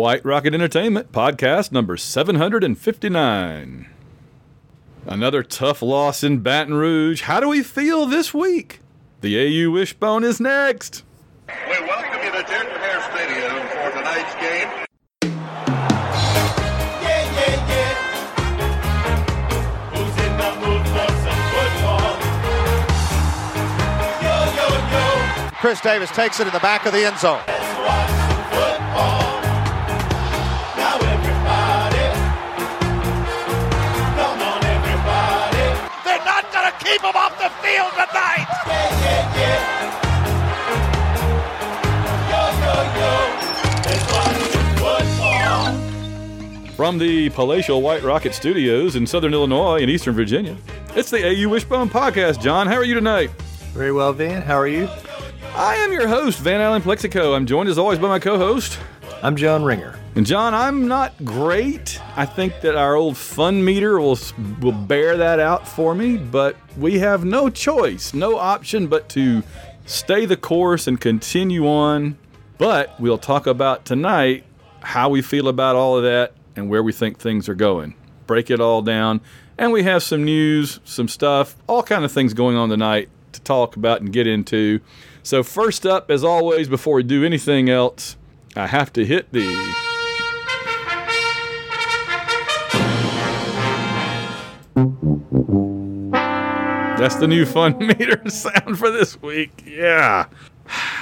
White Rocket Entertainment, podcast number 759. Another tough loss in Baton Rouge. How do we feel this week? The AU Wishbone is next. We welcome you to Jordan Hare Stadium for tonight's game. Yeah, yeah, yeah. Who's in the mood for some football? Yo, yo, yo. Chris Davis takes it in the back of the end zone. From the palatial White Rocket Studios in Southern Illinois and Eastern Virginia, it's the AU Wishbone podcast. John, how are you tonight? Very well, Van. How are you? I am your host, Van Allen Plexico. I'm joined as always by my co host. I'm John Ringer. And John, I'm not great. I think that our old fun meter will will bear that out for me, but we have no choice, no option but to stay the course and continue on. But we'll talk about tonight how we feel about all of that and where we think things are going. Break it all down, and we have some news, some stuff, all kind of things going on tonight to talk about and get into. So first up, as always, before we do anything else, I have to hit the That's the new fun meter sound for this week. Yeah.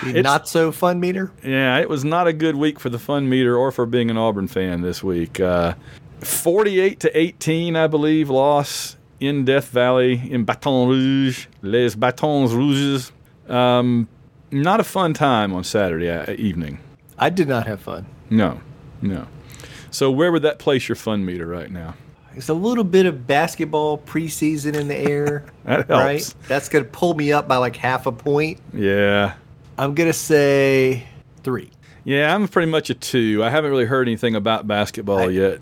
The not so fun meter. Yeah, it was not a good week for the fun meter or for being an Auburn fan this week. Uh, 48 to 18, I believe, loss in Death Valley in Baton Rouge, Les Batons Rouges. Um, not a fun time on Saturday uh, evening. I did not have fun. No, no. So where would that place your fun meter right now? It's a little bit of basketball preseason in the air, That helps. right? That's going to pull me up by like half a point. Yeah. I'm going to say three. Yeah, I'm pretty much a two. I haven't really heard anything about basketball I- yet.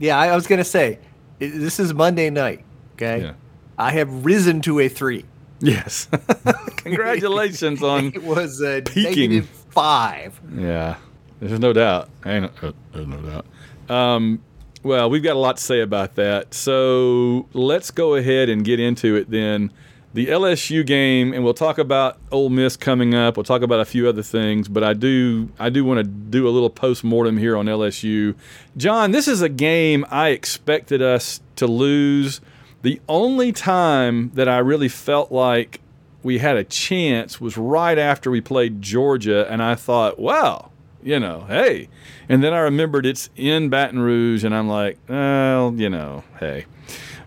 Yeah, I, I was going to say this is Monday night. Okay, Yeah. I have risen to a three. Yes. Congratulations on It was a Peaking. negative five. Yeah, there's no doubt. Ain't uh, there's no doubt. Um, well, we've got a lot to say about that. So let's go ahead and get into it then. The LSU game, and we'll talk about Ole Miss coming up. We'll talk about a few other things, but I do I do want to do a little post mortem here on LSU. John, this is a game I expected us to lose. The only time that I really felt like we had a chance was right after we played Georgia, and I thought, wow, you know, hey. And then I remembered it's in Baton Rouge, and I'm like, well, you know, hey.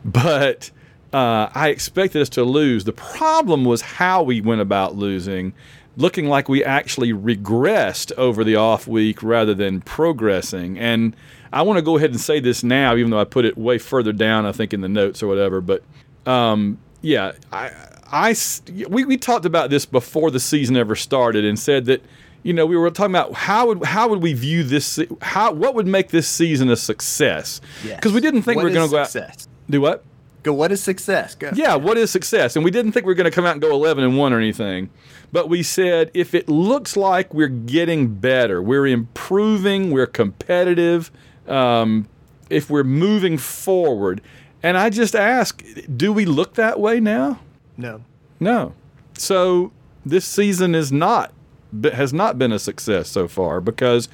But uh, I expected us to lose. The problem was how we went about losing, looking like we actually regressed over the off week rather than progressing. And I want to go ahead and say this now, even though I put it way further down, I think, in the notes or whatever. But um, yeah, I, I we, we talked about this before the season ever started and said that you know we were talking about how would how would we view this how what would make this season a success Yes. because we didn't think What we were going to go out do what Go. What is success? Go. yeah, what is success? And we didn't think we were going to come out and go 11 and 1 or anything. But we said if it looks like we're getting better, we're improving, we're competitive, um, if we're moving forward. And I just ask, do we look that way now? No. No. So this season is not has not been a success so far because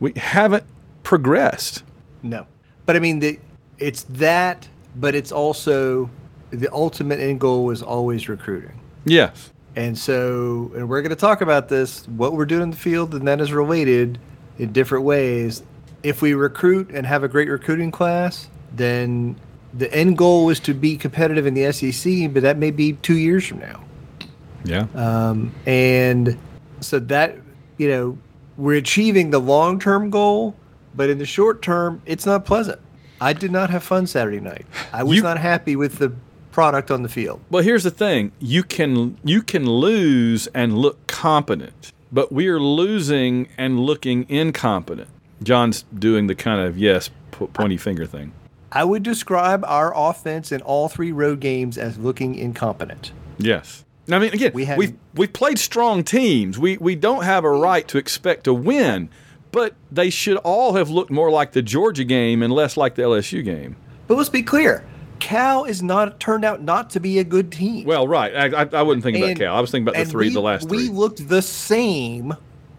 we haven't progressed. No. But I mean, the, it's that, but it's also the ultimate end goal is always recruiting. Yes. And so, and we're going to talk about this, what we're doing in the field, and that is related in different ways. If we recruit and have a great recruiting class, then the end goal is to be competitive in the SEC, but that may be two years from now. Yeah. Um, and so that, you know, we're achieving the long term goal, but in the short term, it's not pleasant. I did not have fun Saturday night. I was You- not happy with the product on the field. Well, here's the thing: you can you can lose and look competent, but we are losing and looking incompetent. John's doing the kind of yes po- pointy finger thing. I would describe our offense in all three road games as looking incompetent. Yes. I mean, again, We we've, we've played strong teams. We we don't have a right to expect to win, but they should all have looked more like the Georgia game and less like the LSU game. But let's be clear. Cal is not turned out not to be a good team. Well, right. I, I, I wasn't thinking And- about Cal. I was thinking about the three, we, the last three. We looked the same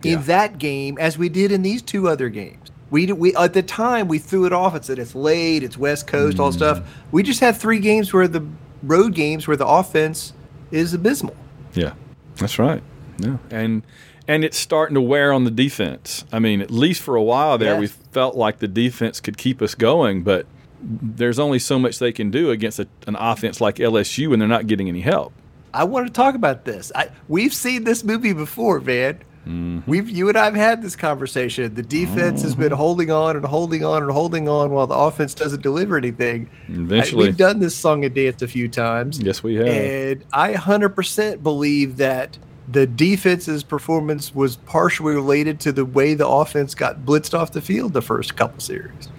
in Yeah. that game as we did in these two other games. We, we at the time we threw it off and said it's late, it's West Coast, all stuff. Mm. We just had three games where the road games where the offense is abysmal. Yeah, that's right. Yeah, and and it's starting to wear on the defense. I mean, at least for a while there, Yes. we felt like the defense could keep us going, but there's only so much they can do against a, an offense like LSU, and they're not getting any help. I want to talk about this. I, we've seen this movie before, man. Mm-hmm. We've you and I've had this conversation. The defense has been holding on and holding on and holding on while the offense doesn't deliver anything. Eventually. I- we've done this song and dance a few times. Yes, we have. And I 100% believe that the defense's performance was partially related to the way the offense got blitzed off the field the first couple series.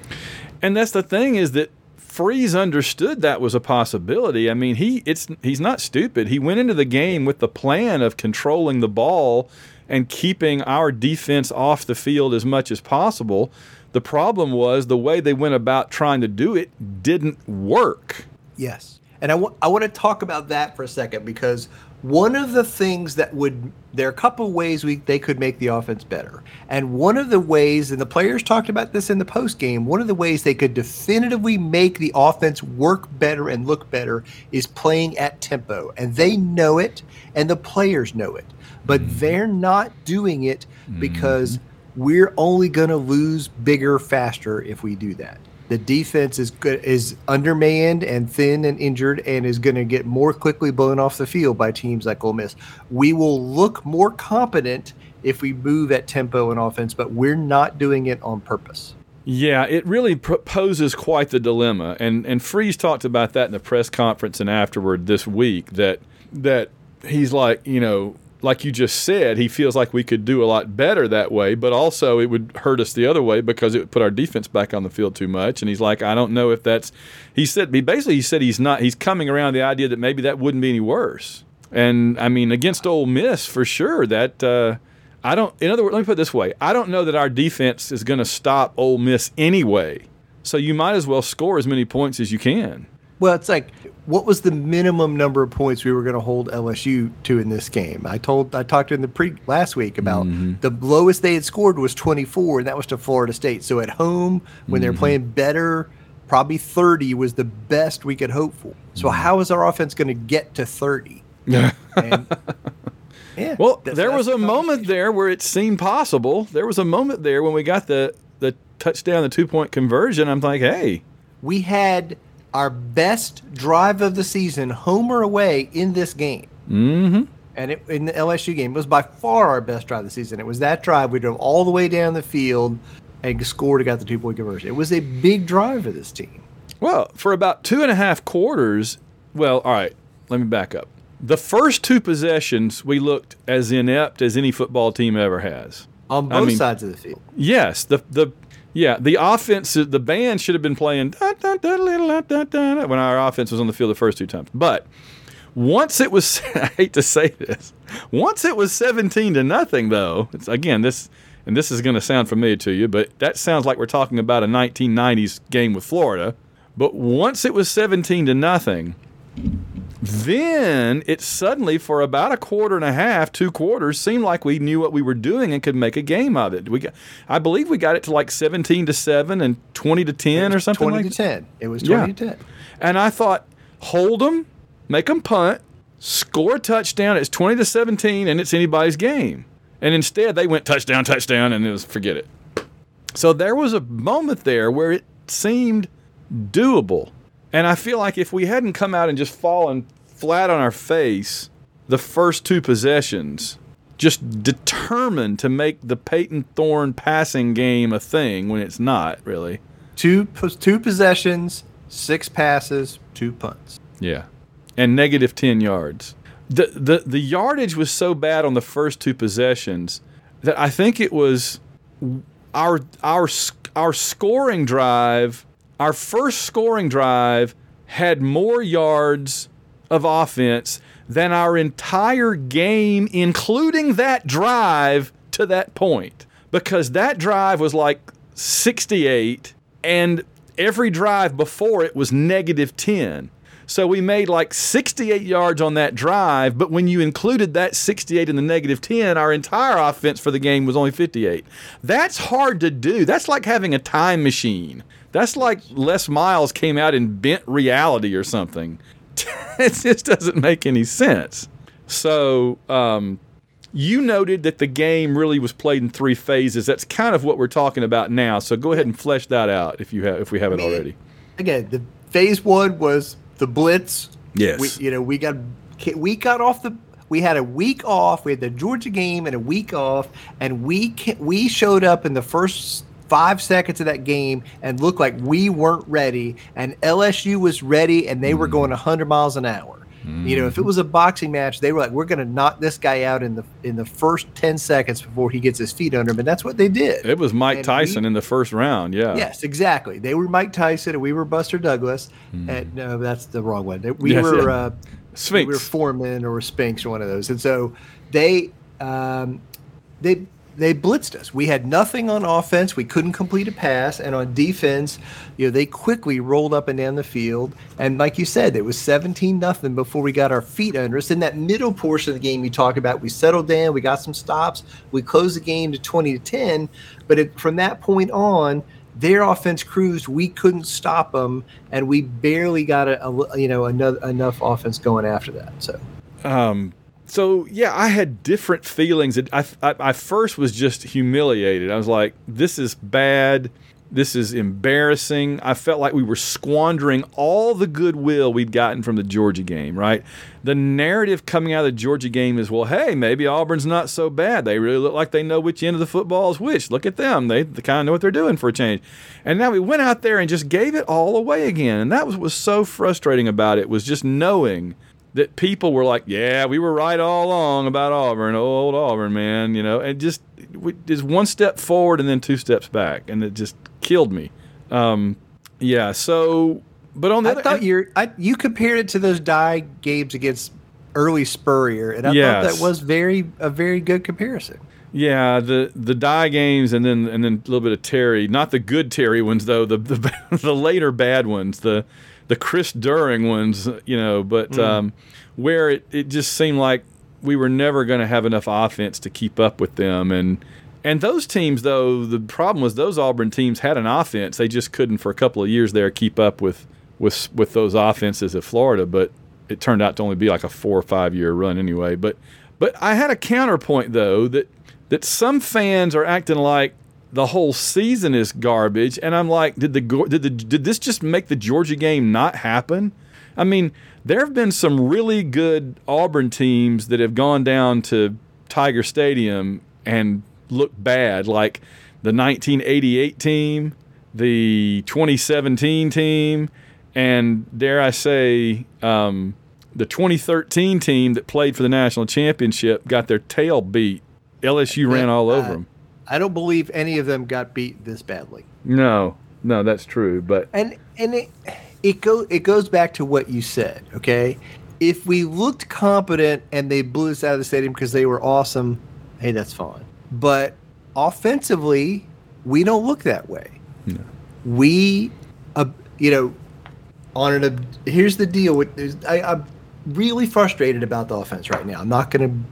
And that's the thing is that Freeze understood that was a possibility. I mean, he it's he's not stupid. He went into the game with the plan of controlling the ball and keeping our defense off the field as much as possible. The problem was the way they went about trying to do it didn't work. Yes. And I wa- I want to talk about that for a second because one of the things that would there are a couple ways we they could make the offense better. And one of the ways and the players talked about this in the post game, one of the ways they could definitively make the offense work better and look better is playing at tempo. And they know it and the players know it. But mm-hmm. they're not doing it because mm-hmm. we're only going to lose bigger faster if we do that. The defense is good is undermanned and thin and injured and is going to get more quickly blown off the field by teams like Ole Miss. We will look more competent if we move at tempo and offense, but we're not doing it on purpose. Yeah, it really poses quite the dilemma, and and Freeze talked about that in the press conference and afterward this week. That that he's like, you know, like you just said, he feels like we could do a lot better that way, but also it would hurt us the other way because it would put our defense back on the field too much. And he's like, I don't know if that's. He said, he basically he said he's not. He's coming around the idea that maybe that wouldn't be any worse. And I mean, against Ole Miss for sure, that. Uh, I don't. In other words, let me put it this way: I don't know that our defense is going to stop Ole Miss anyway. So you might as well score as many points as you can. Well, it's like what was the minimum number of points we were going to hold LSU to in this game? I told I talked in the pre last week about mm-hmm. the lowest they had scored was 24 and that was to Florida State. So at home when they're mm-hmm. playing better, probably 30 was the best we could hope for. So mm-hmm. how is our offense going to get to 30? And yeah. Well, there was a moment there where it seemed possible. There was a moment there when we got the the touchdown, the two point conversion. I'm like, hey, We had our best drive of the season, home or away, in this game. Mm-hmm. And it, in the LSU game, it was by far our best drive of the season. It was that drive. We drove all the way down the field and scored and got the two point conversion. It was a big drive for this team. Well, for about two and a half quarters, well, all right, let me back up. The first two possessions, we looked as inept as any football team ever has. On I both mean- sides of the field. Yes, the the yeah the offense the band should have been playing da, da, da, when our offense was on the field the first two times. But once it was, I hate to say this, once it was seventeen to nothing though. It's again this and this is going to sound familiar to you, but that sounds like we're talking about a 1990s game with Florida. But once it was 17 to nothing, then it suddenly, for about a quarter and a half, two quarters, seemed like we knew what we were doing and could make a game of it. We, got, I believe, we got it to like seventeen to seven and twenty to ten or something 20 like to 10. It was 20 Yeah. to 10. And I thought, hold them, make them punt, score a touchdown. It's twenty to seventeen, and it's anybody's game. And instead, they went touchdown, touchdown, and it was forget it. So there was a moment there where it seemed doable. And I feel like if we hadn't come out and just fallen flat on our face the first two possessions, just determined to make the Payton Thorne passing game a thing when it's not really. Two, two possessions, six passes, two punts. Yeah. And negative 10 yards. The, the the yardage was so bad on the first two possessions that I think it was our our our scoring drive, our first scoring drive had more yards of offense than our entire game including that drive to that point. because that drive was like 68 and every drive before it was negative 10. So we made like 68 yards on that drive, but when you included that 68 in the negative 10, our entire offense for the game was only 58. That's hard to do. That's like having a time machine. That's like Les Miles came out and bent reality or something. it just doesn't make any sense. So, um, you noted that the game really was played in three phases. That's kind of what we're talking about now. So go ahead and flesh that out if you have if we haven't already. Again, the phase one was the blitz. Yes. We, you know, we got we got off the we had a week off. We had the Georgia game and a week off, and we we showed up in the first five seconds of that game and looked like we weren't ready. And LSU was ready, and they were going 100 miles an hour. You know, if it was a boxing match, they were like, "We're going to knock this guy out in the in the first 10 seconds before he gets his feet under him," and that's what they did. It was Mike And Tyson we- in the first round. Yeah. Yes, exactly. They were Mike Tyson and we were Buster Douglas. And no, that's the wrong one. We. Yes, were yeah. uh, Spinks. we were Foreman or Spinks or one of those. And so they um, they they blitzed us. We had nothing on offense. We couldn't complete a pass, and on defense, you know, they quickly rolled up and down the field. And like you said, it was seventeen nothing before we got our feet under us. In that middle portion of the game you talked about, we settled down. We got some stops. We closed the game to twenty to ten. But it, from that point on, their offense cruised. We couldn't stop them, and we barely got a, a you know enough enough offense going after that. So. Um, so yeah, I had different feelings. I, I, I first was just humiliated. I was like, "This is bad. This is embarrassing." I felt like we were squandering all the goodwill we'd gotten from the Georgia game. Right? The narrative coming out of the Georgia game is, "Well, hey, maybe Auburn's not so bad. They really look like they know which end of the football is which. Look at them. They, they kind of know what they're doing for a change." And now we went out there and just gave it all away again. And that was was so frustrating about it was just knowing that people were like, "Yeah, we were right all along about Auburn, old Auburn, man," you know, and just we, just one step forward and then two steps back, and it just killed me. Um, yeah, so but on the I other, thought you I, you compared it to those Dye games against early Spurrier, and I Yes. thought that was very a very good comparison. yeah, the the Dye games and then and then a little bit of Terry, not the good Terry ones though, the the, the later bad ones, the the Chris Doering ones, you know, but um, where it, it just seemed like we were never going to have enough offense to keep up with them. And and those teams though the problem was those Auburn teams had an offense. They just couldn't for a couple of years there keep up with with with those offenses at Florida but it turned out to only be like a 4 or 5 year run anyway. But but I had a counterpoint though that that some fans are acting like the whole season is garbage and I'm like did the did the did this just make the Georgia game not happen I mean, there have been some really good Auburn teams that have gone down to Tiger Stadium and looked bad, like the 1988 team, the 2017 team, and dare I say, um, the 2013 team that played for the national championship got their tail beat. LSU ran all over them. I don't believe any of them got beat this badly. No, no, that's true. But And and it it go it goes back to what you said, okay? If we looked competent and they blew us out of the stadium because they were awesome, hey, that's fine. But offensively, we don't look that way. We, uh, you know, on an here's the deal with I, I'm really frustrated about the offense right now. I'm not going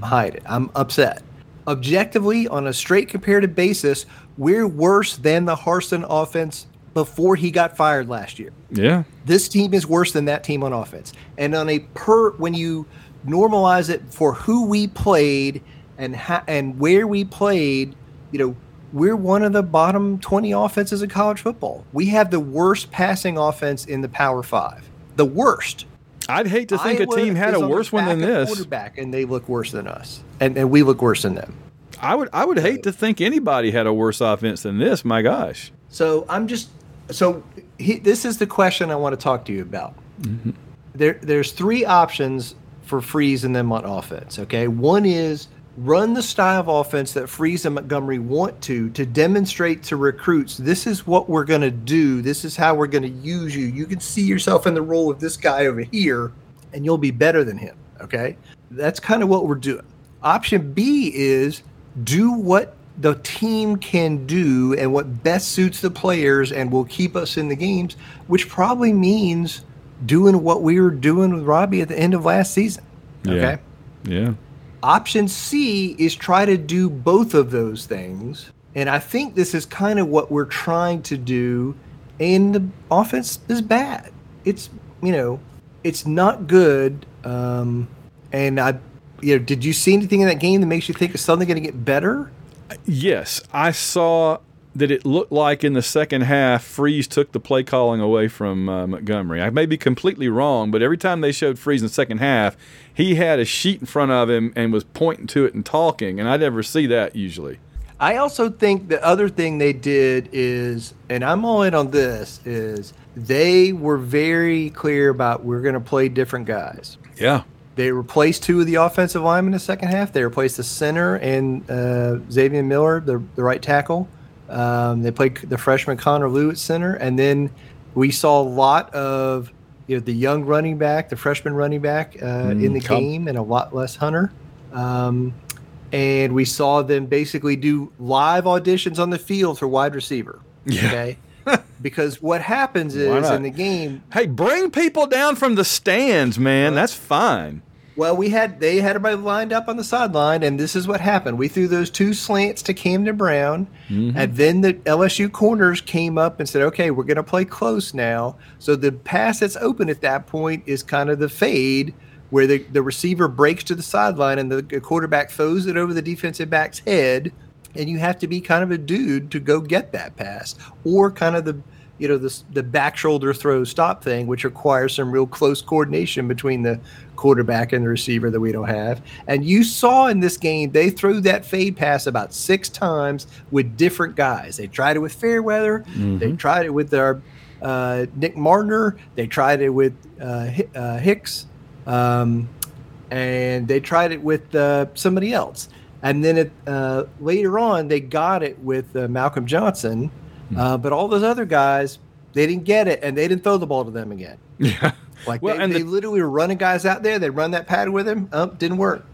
to hide it. I'm upset. Objectively, on a straight comparative basis, we're worse than the Harsin offense before he got fired last year. yeah, This team is worse than that team on offense. And on a per when you normalize it for who we played and ha- and where we played, you know, we're one of the bottom 20 offenses in college football. We have the worst passing offense in the Power 5. The worst. I'd hate to think Iowa a team had a worse one than this. Quarterback and they look worse than us. And and we look worse than them. I would I would hate to think anybody had a worse offense than this. My gosh. So I'm just so he, this is the question I want to talk to you about. Mm-hmm. There, there's three options for Freeze and them on offense. Okay, one is run the style of offense that Freeze and Montgomery want to to demonstrate to recruits this is what we're going to do. This is how we're going to use you. You can see yourself in the role of this guy over here, and you'll be better than him. Okay, that's kind of what we're doing. Option B is do what the team can do and what best suits the players and will keep us in the games, which probably means doing what we were doing with Robbie at the end of last season. Okay. Yeah. Option C is try to do both of those things. And I think this is kind of what we're trying to do. And the offense is bad. It's, you know, it's not good. Um, and I, you know, did you see anything in that game that makes you think it's suddenly going to get better? Yes, I saw that it looked like in the second half, Freeze took the play calling away from uh, Montgomery. I may be completely wrong, but every time they showed Freeze in the second half, he had a sheet in front of him and was pointing to it and talking, and I never see that usually. I also think the other thing they did is, and I'm all in on this, is they were very clear about we're going to play different guys. Yeah. They replaced two of the offensive linemen in the second half. They replaced the center and uh, Izavion Miller, the, the right tackle. Um, they played the freshman Connor Lewis center, and then we saw a lot of you know the young running back, the freshman running back uh, in the Cobb. game, and a lot less Hunter. Um, and we saw them basically do live auditions on the field for wide receiver. Yeah. Okay. because what happens is in the game, Hey, bring people down from the stands, man. That's fine. Well, we had they had everybody lined up on the sideline, and this is what happened. We threw those two slants to Camden Brown, mm-hmm. and then the LSU corners came up and said, "Okay, we're going to play close now." So the pass that's open at that point is kind of the fade, where the, the receiver breaks to the sideline and the quarterback throws it over the defensive back's head, and you have to be kind of a dude to go get that pass, or kind of the you know the the back shoulder throw stop thing, which requires some real close coordination between the quarterback and the receiver that we don't have. And you saw in this game they threw that fade pass about six times with different guys. They tried it with Fairweather. They tried it with our uh, Nick Mardner. They tried it with uh, uh, Hicks, um, and they tried it with uh, somebody else. And then it, uh, later on, they got it with uh, Malcolm Johnson. Uh, but all those other guys, they didn't get it, and they didn't throw the ball to them again. Yeah. Like Well, they, and they the- literally were running guys out there. They run that pad with him. Oh, didn't work.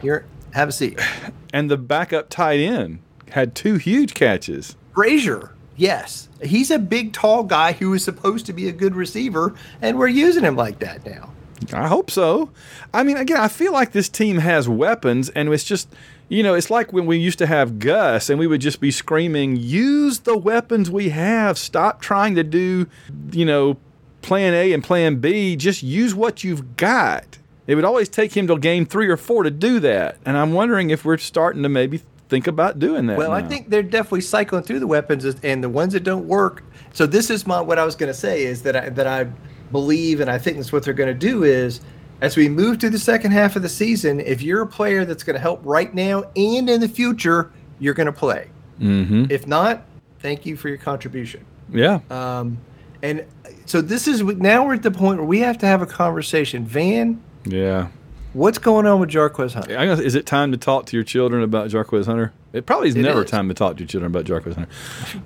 Here, have a seat. And the backup tight end had two huge catches. Frazier, yes, he's a big, tall guy who is supposed to be a good receiver, and we're using him like that now. I hope so. I mean, again, I feel like this team has weapons, and it's just, you know, it's like when we used to have Gus and we would just be screaming, use the weapons we have. Stop trying to do, you know, plan A and plan B. Just use what you've got. It would always take him till game three or four to do that. And I'm wondering if we're starting to maybe think about doing that. Well, I think they're definitely cycling through the weapons, and the ones that don't work. So this is my what I was going to say is that I that I believe, and I think that's what they're going to do is as we move to the second half of the season. If you're a player that's going to help right now and in the future, you're going to play. Mhm. If not, thank you for your contribution. Yeah. Um, and so this is now we're at the point where we have to have a conversation. Van, yeah. what's going on with Jarquez Hunter? I guess, is it time to talk to your children about Jarquez Hunter? It probably is It never is. time to talk to your children about Jarquez Hunter.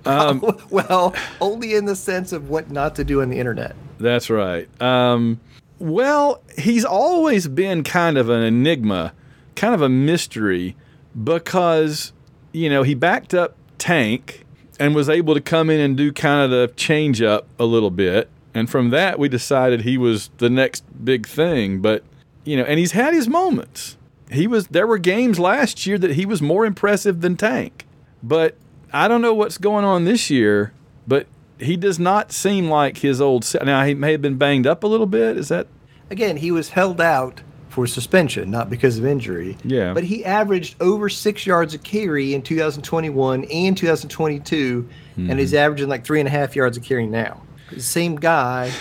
Um, well, only in the sense of what not to do on the internet. That's right. Um, well, he's always been kind of an enigma, kind of a mystery, because you know he backed up Tank and was able to come in and do kind of the change up a little bit, and from that we decided he was the next big thing. But you know, and he's had his moments. He was there were games last year that he was more impressive than Tank, but I don't know what's going on this year. But he does not seem like his old. Now he may have been banged up a little bit. Is that Again, he was held out for suspension, not because of injury. Yeah. But he averaged over six yards a carry in 2021 and 2022, and hmm. he's averaging like three and a half yards a carry now. Same guy.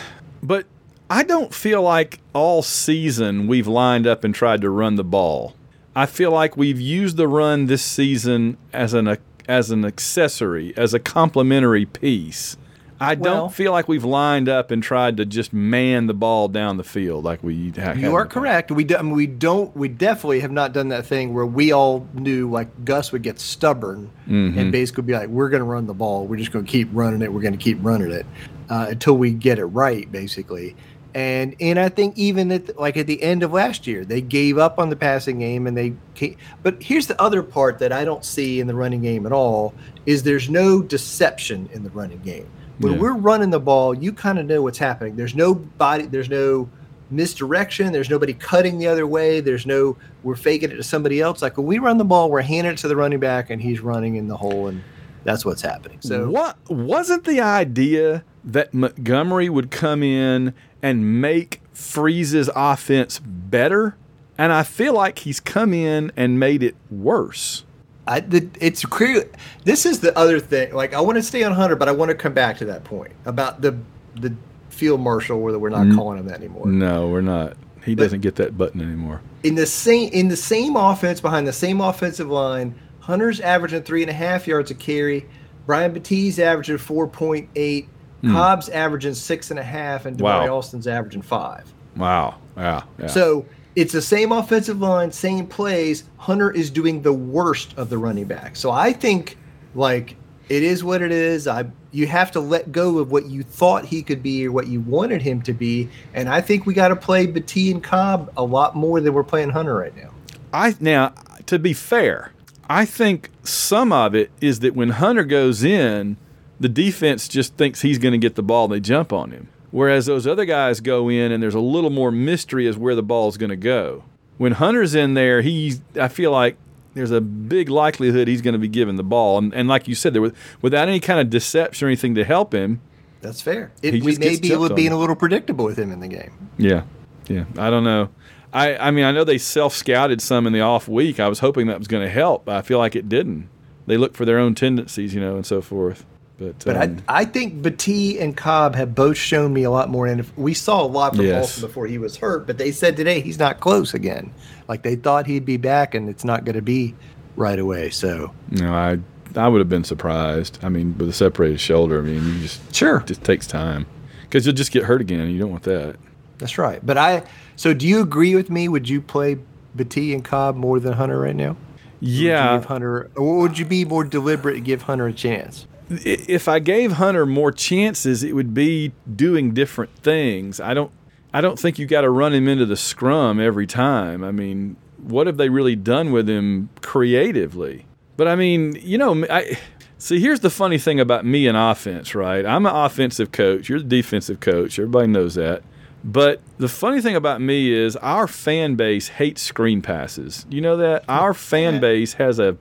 But I don't feel like all season we've lined up and tried to run the ball. I feel like we've used the run this season as an as an accessory, as a complementary piece. I Well- don't feel like we've lined up and tried to just man the ball down the field like we ha- had. You are correct. We do, I mean, we don't. We definitely have not done that thing where we all knew like Gus would get stubborn and basically be like, "We're going to run the ball. We're just going to keep running it. We're going to keep running it uh, until we get it right." Basically, And and I think even at like at the end of last year, they gave up on the passing game and they came, but here's the other part that I don't see in the running game at all is there's no deception in the running game. When Yeah. we're running the ball, you kind of know what's happening. There's no body, there's no misdirection, there's nobody cutting the other way, there's no we're faking it to somebody else. Like when we run the ball, we're handing it to the running back and he's running in the hole and that's what's happening. So what wasn't the idea that Montgomery would come in and make Freeze's offense better? And I feel like he's come in and made it worse. I, the, it's clear. This is the other thing. Like, I want to stay on Hunter, but I want to come back to that point about the the field marshal, where we're not calling him that anymore. No, we're not. He doesn't get that button anymore. In the same in the same offense, behind the same offensive line, Hunter's averaging three and a half yards a carry. Brian Battie averaging four point eight. Hmm. Cobb's averaging six and a half, and Damari Wow. Alston's averaging five. Wow. Yeah. yeah. So it's the same offensive line, same plays. Hunter is doing the worst of the running back. So I think like it is what it is. I you have to let go of what you thought he could be or what you wanted him to be. And I think we got to play Battie and Cobb a lot more than we're playing Hunter right now. I now to be fair, I think some of it is that when Hunter goes in, the defense just thinks he's going to get the ball they jump on him. Whereas those other guys go in and there's a little more mystery as where the ball's going to go. When Hunter's in there, he's I feel like there's a big likelihood he's going to be given the ball. And, and like you said, there was, without any kind of deception or anything to help him. That's fair. It, He we may be on. being a little predictable with him in the game. Yeah, yeah. I don't know. I, I mean, I know they self scouted some in the off week. I was hoping that was going to help. But I feel like it didn't. They look for their own tendencies, you know, and so forth. But, But um, I, I think Battie and Cobb have both shown me a lot more. And we saw a lot from Yes. Alston before he was hurt, but they said today he's not close again. Like they thought he'd be back, and it's not going to be right away. So know, I I would have been surprised. I mean, with a separated shoulder, I mean, you just sure, it just takes time because you'll just get hurt again. and You don't want that. that's right. But I, so do you agree with me? Would you play Battie and Cobb more than Hunter right now? Yeah, give Hunter, or would you be more deliberate and give Hunter a chance? If I gave Hunter more chances, it would be doing different things. I don't I don't think you got to run him into the scrum every time. I mean, what have they really done with him creatively? But I mean, you know, I see. Here's the funny thing about me and offense, right? I'm an offensive coach. You're the defensive coach. Everybody knows that. But the funny thing about me is our fan base hates screen passes. You know that our fan base has a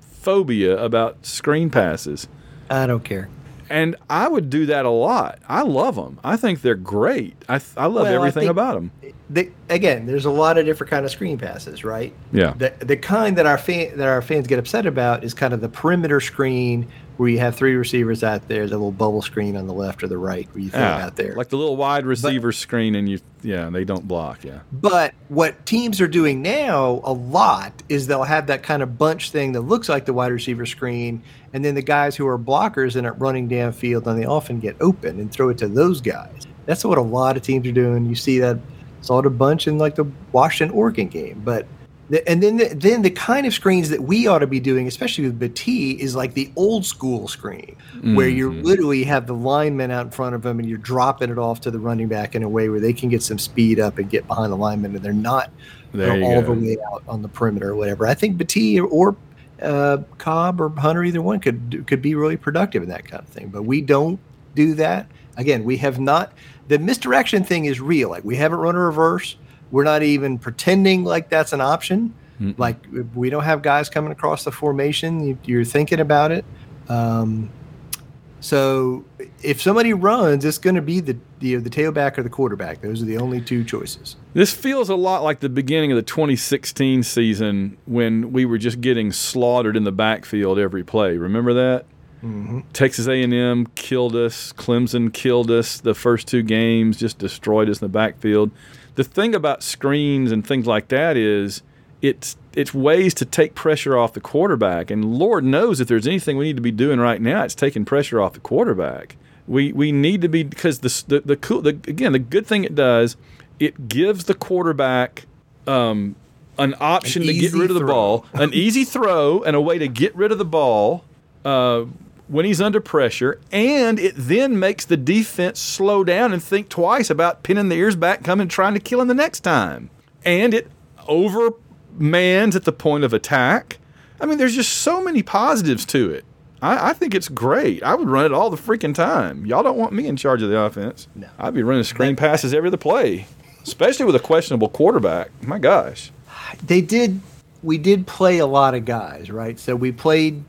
phobia about screen passes. I don't care. And I would do that a lot. I love them. I think they're great. I, th- I love Well, everything think- about them. They, again, there's a lot of different kind of screen passes, right? Yeah. The the kind that our fan that our fans get upset about is kind of the perimeter screen where you have three receivers out there, the little bubble screen on the left or the right where you throw it Yeah, out there. like the little wide receiver screen, and you, yeah, they don't block. Yeah, But what teams are doing now a lot is they'll have that kind of bunch thing that looks like the wide receiver screen, and then the guys who are blockers and are running downfield, and they often get open and throw it to those guys. That's what a lot of teams are doing. You see that saw it a bunch in like the Washington Oregon game, but. The- And then, the, then the kind of screens that we ought to be doing, especially with BT, is like the old school screen, where you Mm-hmm. literally have the lineman out in front of them, and you're dropping it off to the running back in a way where they can get some speed up and get behind the lineman, and they're not There you know, you all go. the way out on the perimeter or whatever. I think Battie or uh, Cobb or Hunter, either one could could be really productive in that kind of thing. But we don't do that. Again, we have not. The misdirection thing is real. Like we haven't run a reverse. We're not even pretending like that's an option. Like we don't have guys coming across the formation. You, you're thinking about it. Um, so if somebody runs, it's going to be the the, the tailback or the quarterback. Those are the only two choices. this feels a lot like the beginning of the 2016 season when we were just getting slaughtered in the backfield every play. Remember that? Texas A&M killed us. Clemson killed us. The first two games just destroyed us in the backfield. The thing about screens and things like that is it's it's ways to take pressure off the quarterback. And Lord knows if there's anything we need to be doing right now, it's taking pressure off the quarterback. We we need to be because the the, the cool the, again the good thing it does it gives the quarterback um, an option An to get rid of the throw. ball, an easy throw, and a way to get rid of the ball uh, when he's under pressure, and it then makes the defense slow down and think twice about pinning the ears back, coming trying to kill him the next time. And it overmans at the point of attack. I mean, there's just so many positives to it. I, I think it's great. I would run it all the freaking time. Y'all don't want me in charge of the offense. No. I'd be running screen passes every other play, especially with a questionable quarterback. My gosh. they did we did play a lot of guys right so we played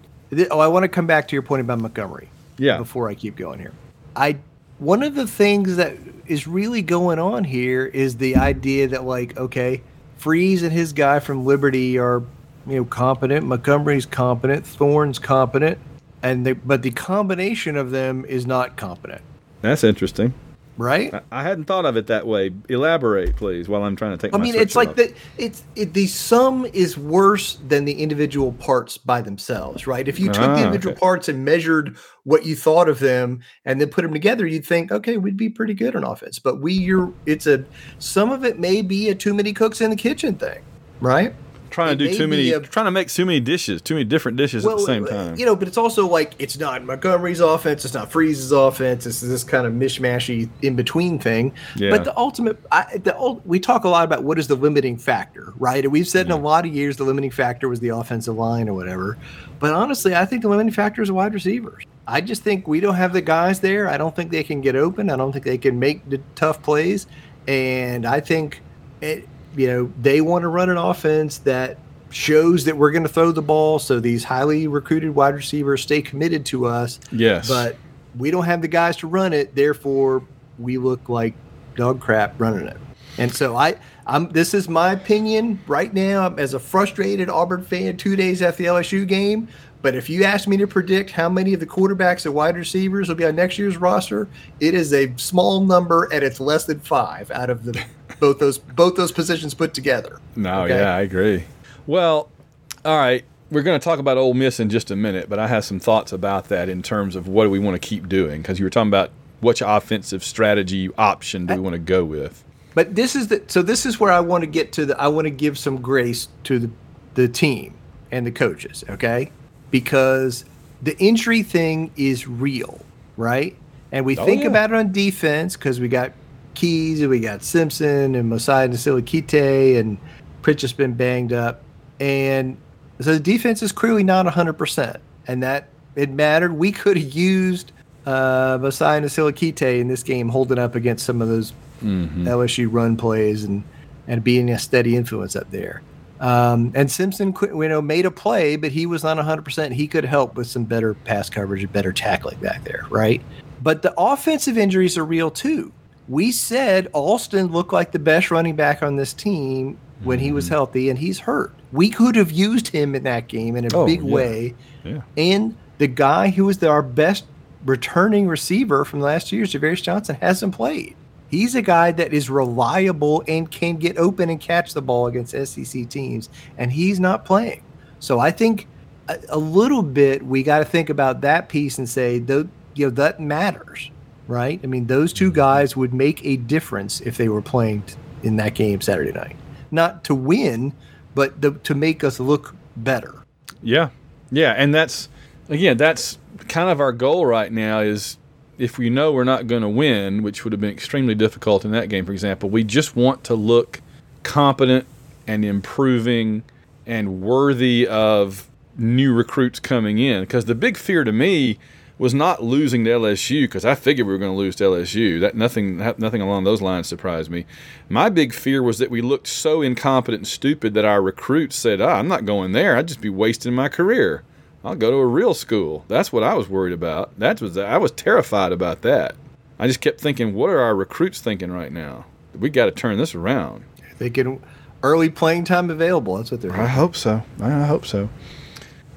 oh i want to come back to your point about montgomery Yeah. before i keep going here i one of the things that is really going on here is the idea that like okay freeze and his guy from liberty are you know competent montgomery's competent thorne's competent and they, but the combination of them is not competent That's interesting. Right I, hadn't thought of it that way. Elaborate, please, while I'm trying to take I mean, it's like off. the it's it, the sum is worse than the individual parts by themselves, right? If you took Ah, the individual okay. parts and measured what you thought of them and then put them together, you'd think, okay, we'd be pretty good on offense. But we, you're, it's a some of it may be a too many cooks in the kitchen thing, right? Trying to do too many, a- trying to make too many dishes, too many different dishes at the same uh, time. You know, but it's also like it's not Montgomery's offense, it's not Freeze's offense. It's this kind of mishmashy in between thing. Yeah. But the ultimate, I, the we talk a lot about what is the limiting factor, right? And we've said in a lot of years the limiting factor was the offensive line or whatever. But honestly, I think the limiting factor is wide receivers. I just think we don't have the guys there. I don't think they can get open. I don't think they can make the tough plays. And I think, it, you know, they want to run an offense that shows that we're going to throw the ball so these highly recruited wide receivers stay committed to us. yes, But we don't have the guys to run it, therefore we look like dog crap running it. And so I I'm this is my opinion right now as a frustrated Auburn fan 2 days after the LSU game, but if you ask me to predict how many of the quarterbacks and wide receivers will be on next year's roster, it is a small number and it's less than 5 out of the both those both those positions put together. No, Okay. yeah, I agree. Well, all right, we're going to talk about Ole Miss in just a minute, but I have some thoughts about that in terms of what do we want to keep doing because you were talking about which offensive strategy option do we want to go with. But this is the so this is where I want to get to the I want to give some grace to the the team and the coaches, okay? Because the injury thing is real, right? And we Oh, think yeah. about it on defense because we got Keys and we got Simpson and Mosiah Nasili-Kite and Pritchard's been banged up. And so the defense is clearly not 100%. And that it mattered. We could have used uh, Mosiah Nasili-Kite in this game holding up against some of those LSU run plays and, and being a steady influence up there. Um, and Simpson, you know, made a play, but he was not 100%. He could help with some better pass coverage and better tackling back there, right? But the offensive injuries are real too. We said Alston looked like the best running back on this team when he was mm. healthy, and he's hurt. We could have used him in that game in a Oh, big yeah. way. Yeah. And the guy who was the, our best returning receiver from last year, Ja'Varrius Johnson, hasn't played. He's a guy that is reliable and can get open and catch the ball against SEC teams, and he's not playing. So I think a, a little bit we got to think about that piece and say, though, you know, that matters, right? I mean, those two guys would make a difference if they were playing t- in that game Saturday night, not to win, but the, to make us look better. Yeah, yeah, and that's again, that's kind of our goal right now. Is if we know we're not going to win, which would have been extremely difficult in that game, for example, we just want to look competent and improving and worthy of new recruits coming in. Because the big fear to me was not losing to LSU because I figured we were going to lose to LSU. That nothing nothing along those lines surprised me. My big fear was that we looked so incompetent and stupid that our recruits said, ah, "I'm not going there. I'd just be wasting my career. I'll go to a real school." That's what I was worried about. That was I was terrified about that. I just kept thinking, what are our recruits thinking right now? We got to turn this around. They get early playing time available. That's what they're. I hope so. I hope so.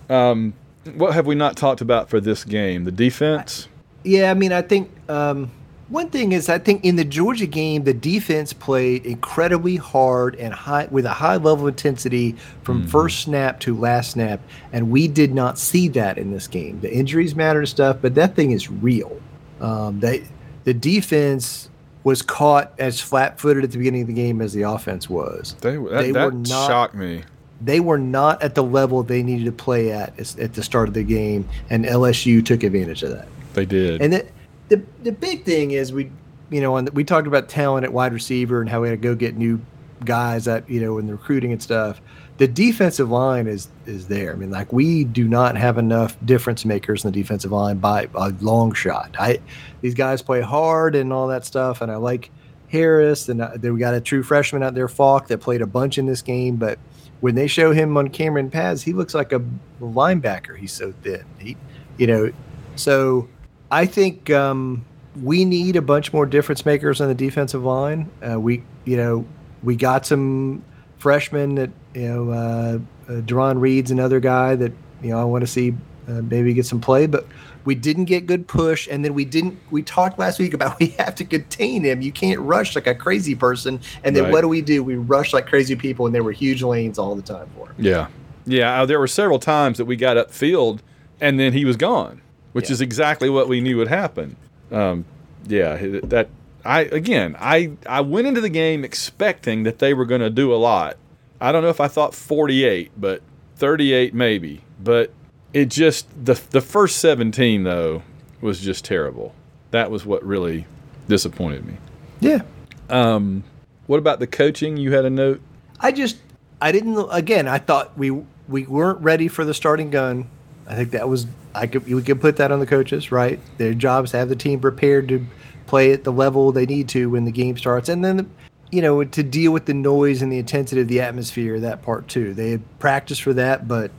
Um, what have we not talked about for this game? The defense. Yeah, I mean, I think um, one thing is I think in the Georgia game, the defense played incredibly hard and high with a high level of intensity from first snap to last snap, and we did not see that in this game. The injuries matter and stuff, but that thing is real. Um, they, the defense was caught as flat-footed at the beginning of the game as the offense was. They, that They that were not- shocked me. They were not at the level they needed to play at at the start of the game, and LSU took advantage of that. They did. And the the, the big thing is we, you know, the, we talked about talent at wide receiver and how we had to go get new guys that you know in the recruiting and stuff. The defensive line is is there. I mean, like we do not have enough difference makers in the defensive line by a long shot. I these guys play hard and all that stuff, and I like Harris and uh, then we got a true freshman out there, Falk, that played a bunch in this game, but. When they show him on camera and pads, he looks like a linebacker. He's so thin. He, you know, so I think um, we need a bunch more difference makers on the defensive line. Uh, we, you know, we got some freshmen that you know, uh, uh, Deron Reed's another guy that you know I want to see uh, maybe get some play, but we didn't get good push, and then we didn't. We talked last week about we have to contain him. You can't rush like a crazy person, and then Right. what do we do? We rush like crazy people, and there were huge lanes all the time for him. Yeah. Yeah. uh, There were several times that we got upfield and then he was gone, which Yeah. is exactly what we knew would happen. Um, yeah. That, I, again, I, I went into the game expecting that they were going to do a lot. I don't know if I thought 48, but 38 maybe. But it just, the, the first 17, though, was just terrible. That was what really disappointed me. Yeah, Um, what about the coaching? You had a note? I just I didn't again. I thought we we weren't ready for the starting gun. I think that was I could we could put that on the coaches, right? Their job is to have the team prepared to play at the level they need to when the game starts, and then you know to deal with the noise and the intensity of the atmosphere. That part too. They had practiced for that, but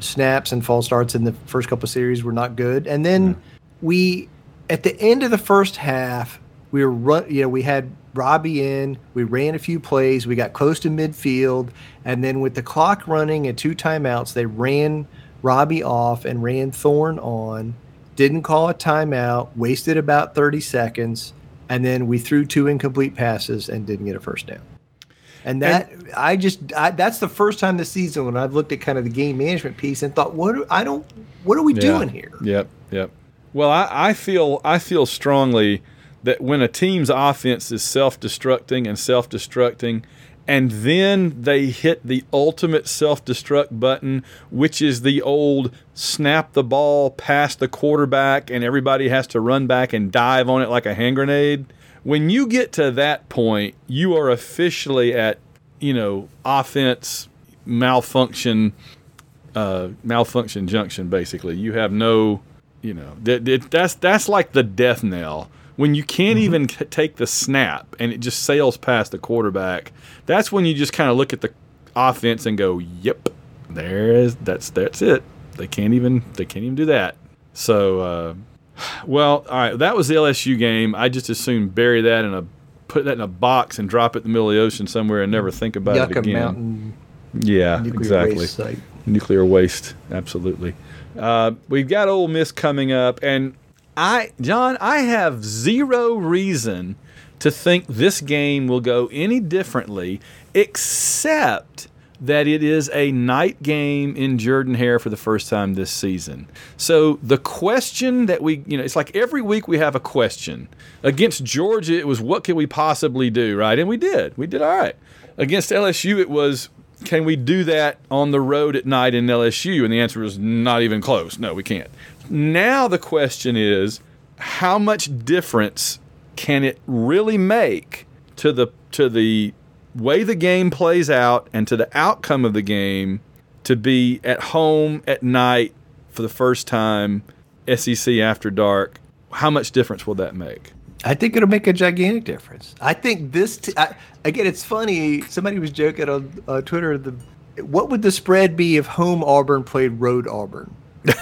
snaps and false starts in the first couple of series were not good. And then we at the end of the first half, we were run. You know, we had Robbie in. We ran a few plays. We got close to midfield, and then with the clock running and two timeouts, they ran Robbie off and ran Thorne on. Didn't call a timeout. Wasted about thirty seconds, and then we threw two incomplete passes and didn't get a first down. And that I just I, that's the first time this season when I've looked at kind of the game management piece and thought, what do- I don't what are we doing here? Yep, yep. Well, I, I feel I feel strongly that when a team's offense is self-destructing and self-destructing, and then they hit the ultimate self-destruct button, which is the old snap the ball past the quarterback and everybody has to run back and dive on it like a hand grenade. When you get to that point, you are officially at, you know, offense malfunction uh, malfunction junction. Basically, you have no, you know, that that- that's that's like the death knell when you can't even c- take the snap and it just sails past the quarterback. That's when you just kind of look at the offense and go, "Yep, there is that's that's it. They can't even they can't even do that." So, uh, well, all right, that was the LSU game. I just as soon bury that in a put that in a box and drop it in the middle of the ocean somewhere and never think about it Yucca again. Mountain Yeah, nuclear exactly waste site. nuclear waste absolutely uh, we've got Ole Miss coming up and i john i have zero reason to think this game will go any differently except that it is a night game in Jordan Hare for the first time this season. So the question that we, you know, it's like every week we have a question. Against Georgia, it was what can we possibly do, right? And we did. We did all right. Against LSU, it was can we do that on the road at night in LSU? And the answer was not even close. No, we can't. Now the question is how much difference can it really make to the to the way the game plays out and to the outcome of the game to be at home at night for the first time SEC after dark how much difference will that make I think it'll make a gigantic difference. I think this t- I, again. It's funny. Somebody was joking on uh, Twitter. The what would the spread be if home Auburn played road Auburn?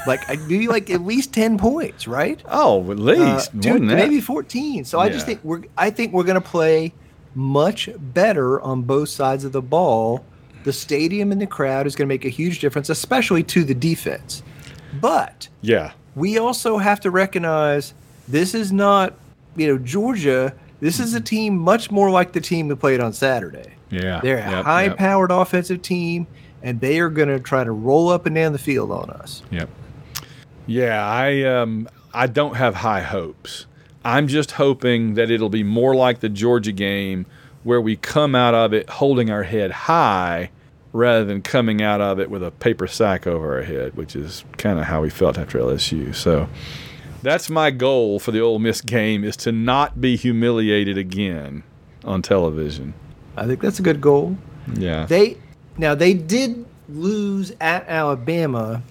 Like I'd be like at least ten points, right? oh at Uh, least more dude, maybe fourteen. So I just think we're. I think we're going to play much better on both sides of the ball. The stadium and the crowd is going to make a huge difference, especially to the defense. But yeah we also have to recognize this is not, you know, Georgia. This is a team much more like the team we played on Saturday. yeah They're a Yep, high yep, powered offensive team, and they are going to try to roll up and down the field on us. Yep. Yeah, I um I don't have high hopes. I'm just hoping that it'll be more like the Georgia game where we come out of it holding our head high rather than coming out of it with a paper sack over our head, which is kind of how we felt after LSU. So that's my goal for the Ole Miss game is to not be humiliated again on television. I think that's a good goal. Yeah. They now they did lose at Alabama,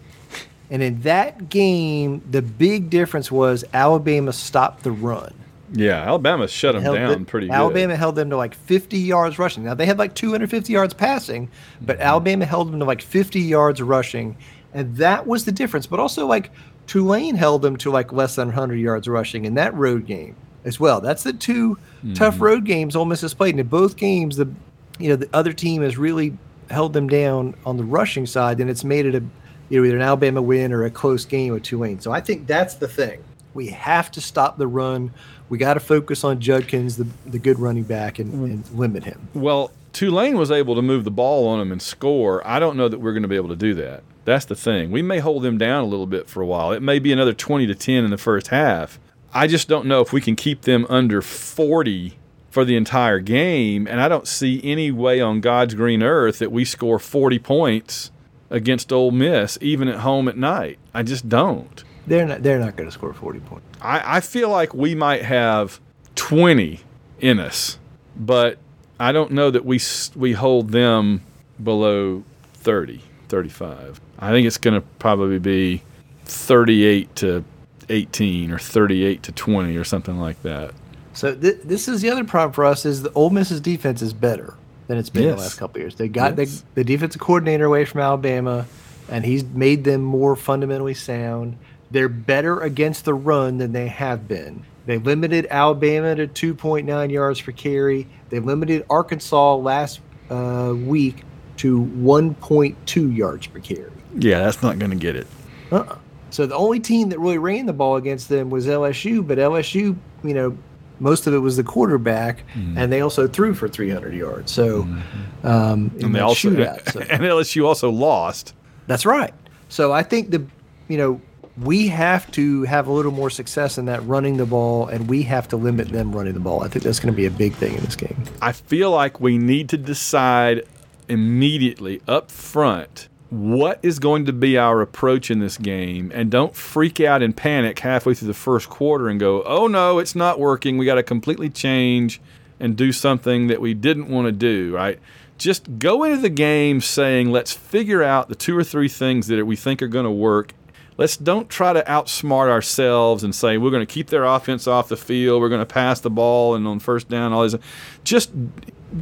and in that game, the big difference was Alabama stopped the run. yeah, Alabama shut them down them- pretty good. Alabama held them to like 50 yards rushing. Now they had like 250 yards passing, but Mm-hmm. Alabama held them to like 50 yards rushing, and that was the difference. But also like Tulane held them to like less than 100 yards rushing in that road game as well. That's the 2 tough Mm-hmm. road games Ole Miss has played. And in both games, the you know the other team has really held them down on the rushing side, and it's made it a you know either an Alabama win or a close game with Tulane. So I think that's the thing. We have to stop the run. We got to focus on Judkins, the the good running back, and, mm-hmm. and limit him. Well, Tulane was able to move the ball on them and score. I don't know that we're going to be able to do that. That's the thing. We may hold them down a little bit for a while. It may be another 20 to 10 in the first half. I just don't know if we can keep them under 40 for the entire game. And I don't see any way on God's green earth that we score 40 points against Ole Miss, even at home at night. I just don't. They're not they're not going to score 40 points. I, I feel like we might have 20 in us, but I don't know that we we hold them below 30, 35. I think it's going to probably be 38 to 18 or 38 to 20 or something like that. So th- this is the other problem for us is the Ole Miss's defense is better than it's been Yes. the last couple years. They got Yes. the, the defensive coordinator away from Alabama, and he's made them more fundamentally sound. They're better against the run than they have been. They limited Alabama to 2.9 yards per carry. They limited Arkansas last uh, week to 1.2 yards per carry. Yeah, that's not going to get it. Uh-uh. So the only team that really ran the ball against them was LSU, but LSU, you know, most of it was the quarterback, Mm-hmm. and they also threw for 300 yards. So, um, And they also shootout. So- and LSU also lost. that's right. So I think the, you know, we have to have a little more success in that running the ball, and we have to limit them running the ball. I think that's going to be a big thing in this game. I feel like we need to decide immediately up front what is going to be our approach in this game and don't freak out and panic halfway through the first quarter and go, "Oh no, it's not working. We got to completely change and do something that we didn't want to do." Right? Just go into the game saying, "Let's figure out the two or three things that we think are going to work let's don't try to outsmart ourselves and say we're going to keep their offense off the field. We're going to pass the ball and on first down, all this. Just,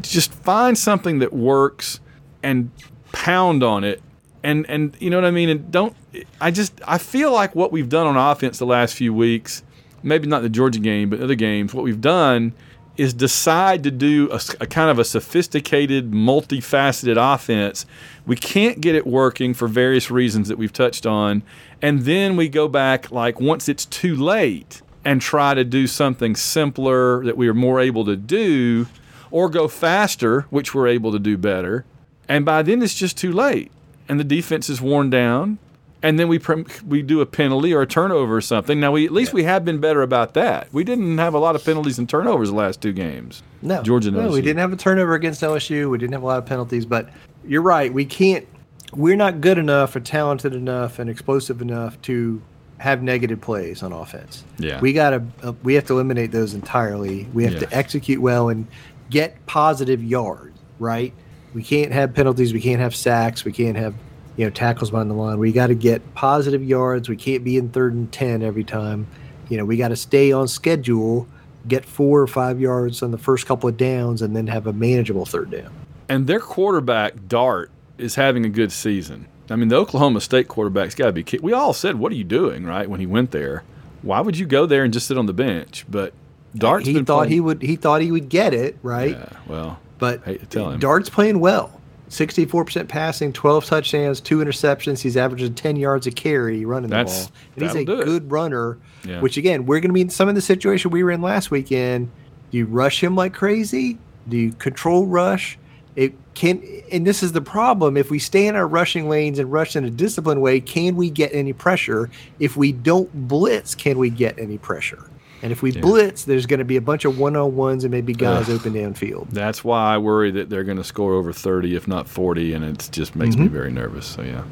just find something that works and pound on it. And and you know what I mean. And don't. I just I feel like what we've done on offense the last few weeks, maybe not the Georgia game, but other games, what we've done is decide to do a kind of a sophisticated, multifaceted offense. We can't get it working for various reasons that we've touched on. And then we go back, like, once it's too late, and try to do something simpler that we are more able to do, or go faster, which we're able to do better. And by then, it's just too late. And the defense is worn down. And then we prim- we do a penalty or a turnover or something. Now we at least we have been better about that. We didn't have a lot of penalties and turnovers the last two games. No, Georgia No, we didn't have a turnover against LSU. We didn't have a lot of penalties, but you're right. We can't. We're not good enough or talented enough and explosive enough to have negative plays on offense. Yeah. we gotta. Uh, we have to eliminate those entirely. We have Yeah. to execute well and get positive yards. Right. We can't have penalties. We can't have sacks. We can't have you know tackles behind the line. We got to get positive yards. We can't be in third and ten every time. You know, we got to stay on schedule, get four or five yards on the first couple of downs, and then have a manageable third down. And their quarterback Dart is having a good season. I mean, the Oklahoma State quarterback's got to be. We all said, "What are you doing?" Right when he went there. Why would you go there and just sit on the bench? But Dart's he thought playing- he would. He thought he would get it right, Yeah, well, but. Dart's playing well. Sixty-four percent passing, twelve touchdowns, two interceptions. He's averaging ten yards a carry running the ball, and he's a good runner. Yeah. Which again, we're going to be in some of the situation we were in last weekend. Do you rush him like crazy? Do you control rush? It can, and this is the problem. If we stay in our rushing lanes and rush in a disciplined way, can we get any pressure? If we don't blitz, can we get any pressure? And if we blitz, there's going to be a bunch of one on ones and maybe guys open downfield. That's why I worry that they're going to score over 30, if not 40, and it just makes me very nervous. So yeah.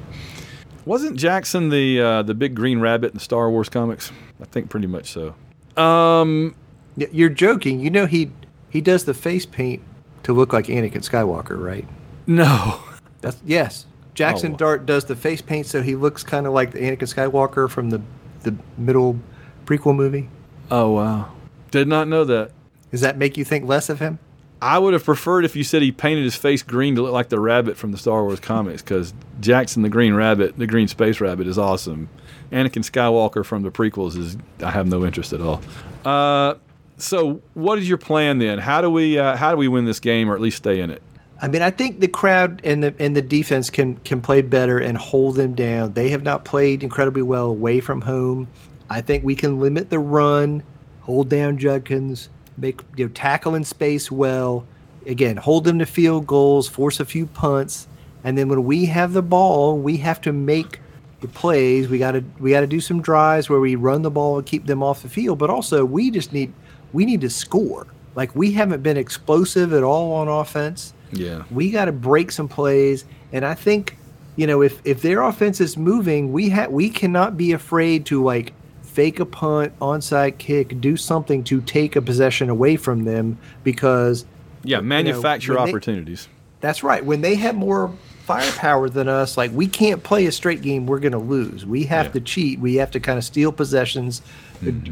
Wasn't Jaxxon the uh, the big green rabbit in the Star Wars comics? I think pretty much so. Um, You're joking. You know he he does the face paint to look like Anakin Skywalker, right? no. That's yes. Jaxson Oh. Dart does the face paint so he looks kind of like the Anakin Skywalker from the the middle prequel movie. Oh wow. Did not know that. Does that make you think less of him? I would have preferred if you said he painted his face green to look like the rabbit from the Star Wars comics, because Jaxxon the Green Rabbit, the Green Space Rabbit, is awesome. Anakin Skywalker from the prequels is I have no interest at all. Uh, so what is your plan then? How do we uh, how do we win this game or at least stay in it? I mean, I think the crowd and the and the defense can can play better and hold them down. They have not played incredibly well away from home. I think we can limit the run, hold down Judkins, make you know tackle in space well. Again, hold them to field goals, force a few punts, and then when we have the ball, we have to make the plays. We got to we got to do some drives where we run the ball and keep them off the field, but also we just need we need to score. Like we haven't been explosive at all on offense Yeah. we got to break some plays and i think you know if if their offense is moving we ha- we cannot be afraid to like fake a punt onside kick do something to take a possession away from them because Yeah, manufacture when they- opportunities. that's right. When they have more firepower than us like we can't play a straight game we're going to lose. We have Yeah. to cheat. We have to kind of steal possessions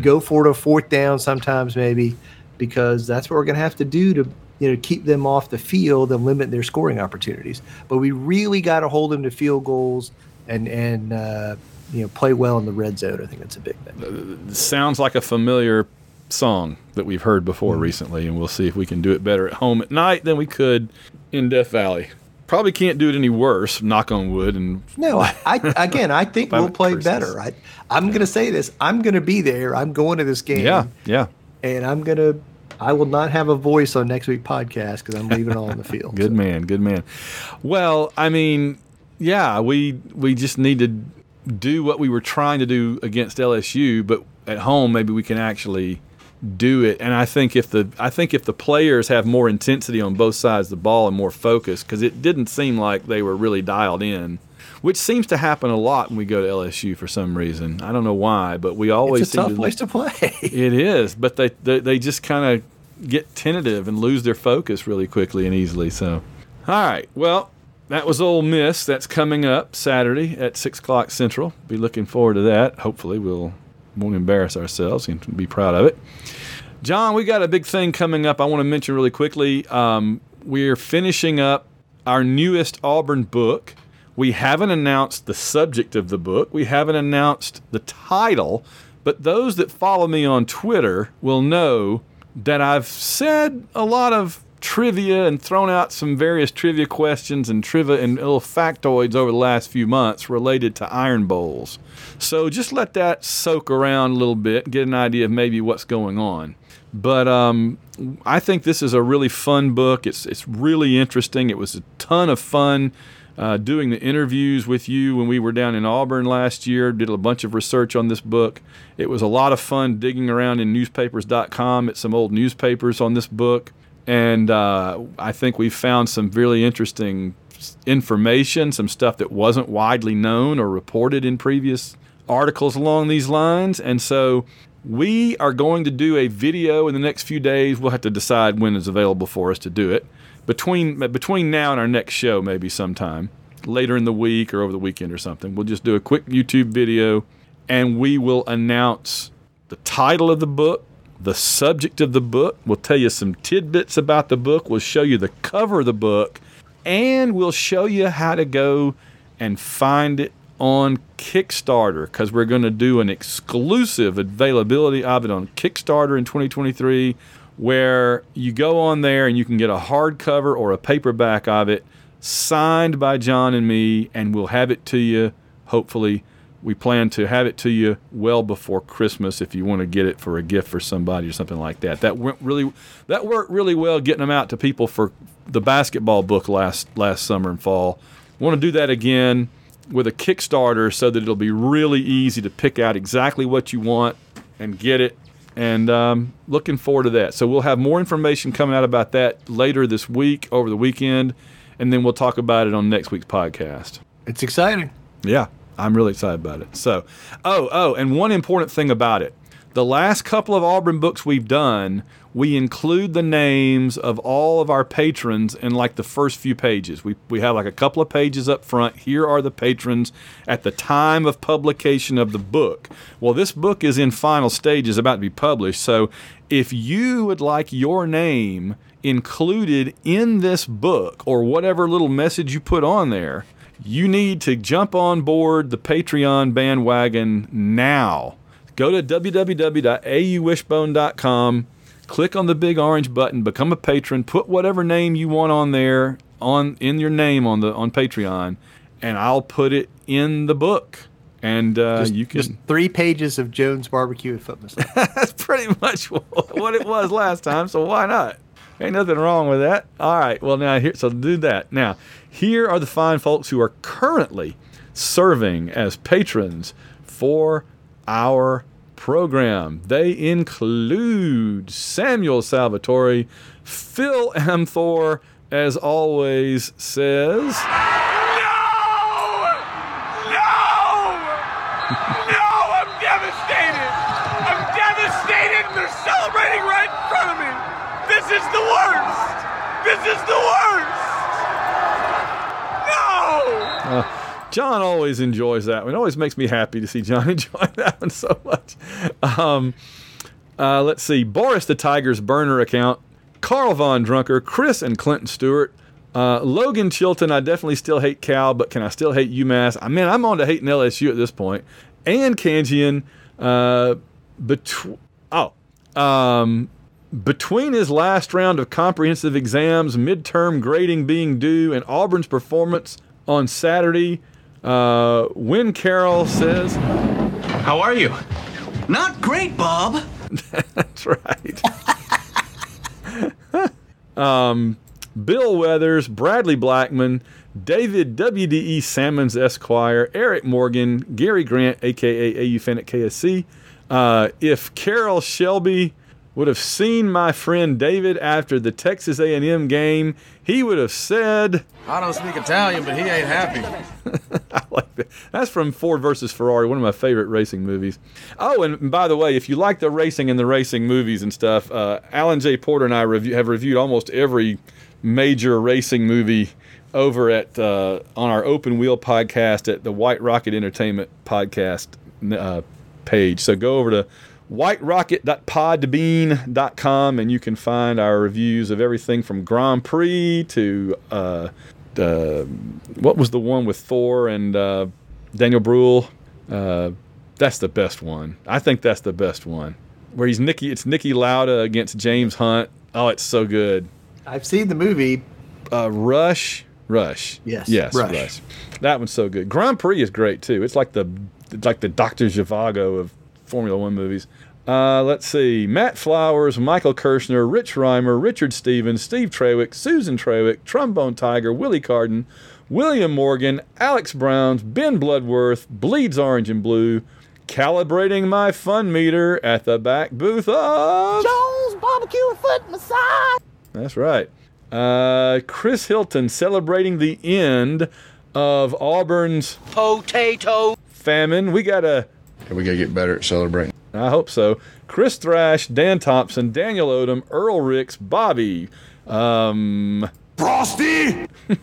go for it a fourth down sometimes maybe because that's what we're going to have to do to you know keep them off the field and limit their scoring opportunities. But we really got to hold them to field goals and and uh, you know play well in the red zone i think that's a big thing sounds like a familiar song that we've heard before Mm-hmm. recently, and we'll see if we can do it better at home at night than we could in Death Valley. Probably can't do it any worse, knock on wood. And No, I, I again, I think we'll play better. I, I'm going to say this. I'm going to be there. I'm going to this game. yeah, yeah, and I'm gonna. I will not have a voice on next week's podcast because I'm leaving all on the field. good So, man, good man. Well, I mean, yeah, we we just need to do what we were trying to do against LSU, but at home maybe we can actually do it. And I think if the I think if the players have more intensity on both sides of the ball and more focus, because it didn't seem like they were really dialed in, which seems to happen a lot when we go to LSU for some reason. I don't know why, but we always It's a tough to- place to play. it is, but they they, they just kind of get tentative and lose their focus really quickly and easily. So, all right, well, that was Ole Miss. That's coming up Saturday at six o'clock Central. Be looking forward to that. Hopefully, we'll won't embarrass ourselves and be proud of it. John, we got a big thing coming up. I want to mention really quickly. Um, we're finishing up our newest Auburn book. We haven't announced the subject of the book. We haven't announced the title, but those that follow me on Twitter will know that I've said a lot of trivia and thrown out some various trivia questions and trivia and little factoids over the last few months related to iron bowls. So just let that soak around a little bit, get an idea of maybe what's going on. But um, I think this is a really fun book. It's it's really interesting. It was a ton of fun uh, doing the interviews with you when we were down in Auburn last year. Did a bunch of research on this book. It was a lot of fun digging around in newspapers.com at some old newspapers on this book, and uh, I think we found some really interesting information, some stuff that wasn't widely known or reported in previous articles along these lines. And so we are going to do a video in the next few days. We'll have to decide when it's available for us to do it. Between between now and our next show, maybe sometime later in the week or over the weekend or something, we'll just do a quick YouTube video and we will announce the title of the book, the subject of the book. We'll tell you some tidbits about the book. We'll show you the cover of the book, and we'll show you how to go and find it on Kickstarter because we're going to do an exclusive availability of it on Kickstarter in 2023 where you go on there and you can get a hardcover or a paperback of it signed by John and me, and we'll have it to you hopefully we plan to have it to you well before Christmas if you want to get it for a gift for somebody or something like that. That went really that worked really well getting them out to people for the basketball book last last summer and fall. Want to do that again with a Kickstarter so that it'll be really easy to pick out exactly what you want and get it and um, looking forward to that. So we'll have more information coming out about that later this week, over the weekend, and then we'll talk about it on next week's podcast. It's exciting. Yeah, I'm really excited about it. So, oh, oh, and one important thing about it. The last couple of Auburn books we've done, we include the names of all of our patrons in like the first few pages. We, we have like a couple of pages up front. Here are the patrons at the time of publication of the book. Well, this book is in final stages, about to be published. So if you would like your name included in this book or whatever little message you put on there, you need to jump on board the Patreon bandwagon now. Go to www.auwishbone.com, click on the big orange button, become a patron, put whatever name you want on there on in your name on the on Patreon, and I'll put it in the book. And uh, Just, you can just three pages of Jones barbecue and foot massage. that's pretty much what it was last time, so why not? Ain't nothing wrong with that. All right, well now here, so do that. Now, here are the fine folks who are currently serving as patrons for our program. They include Samuel Salvatore, Phil Amthor, as always says. No, I'm devastated. I'm devastated. They're celebrating right in front of me. This is the worst. This is the worst. No. John always enjoys that one. It always makes me happy to see John enjoy that one so much. Um, uh, let's see. Boris the Tiger's burner account, Carl Von Drunker, Chris and Clinton Stewart, uh, Logan Chilton. I definitely still hate Cal, but can I still hate UMass? I mean, I'm on to hating LSU at this point. And Kanjian. Uh, oh, um, between his last round of comprehensive exams, midterm grading being due, and Auburn's performance on Saturday, uh, Win Carroll says, How are you? Not great, Bob. That's right. um, Bill Weathers, Bradley Blackman, David WDE Salmons Esquire, Eric Morgan, Gary Grant, aka AU fan at KSC. Uh, if Carroll Shelby would have seen my friend David after the Texas A&M game, he would have said, I don't speak Italian, but he ain't happy. I like that. That's from Ford versus Ferrari, one of my favorite racing movies. Oh, and by the way, if you like the racing and the racing movies and stuff, uh, Alan J. Porter and I review, have reviewed almost every major racing movie over at uh, on our Open Wheel podcast at the White Rocket Entertainment podcast uh, page. So go over to whiterocket.podbean.com and you can find our reviews of everything from Grand Prix to uh, uh, what was the one with Thor and uh, Daniel Bruhl? Uh, that's the best one. I think that's the best one. Where he's Niki, it's Niki Lauda against James Hunt. Oh, it's so good. I've seen the movie. Uh, Rush, Rush. Yes, yes, Rush. Rush. That one's so good. Grand Prix is great too. It's like the it's like the Doctor Zhivago of Formula One movies. Uh, let's see. Matt Flowers, Michael Kirshner, Rich Reimer, Richard Stevens, Steve Trawick, Susan Trawick, Trombone Tiger, Willie Carden, William Morgan, Alex Browns, Ben Bloodworth, Bleeds Orange and Blue, calibrating my fun meter at the back booth of Jones barbecue and foot massage. That's right. Uh, Chris Hilton celebrating the end of Auburn's Potato. famine. We got a We gotta get better at celebrating. I hope so. Chris Thrash, Dan Thompson, Daniel Odom, Earl Ricks, Bobby, um, Frosty!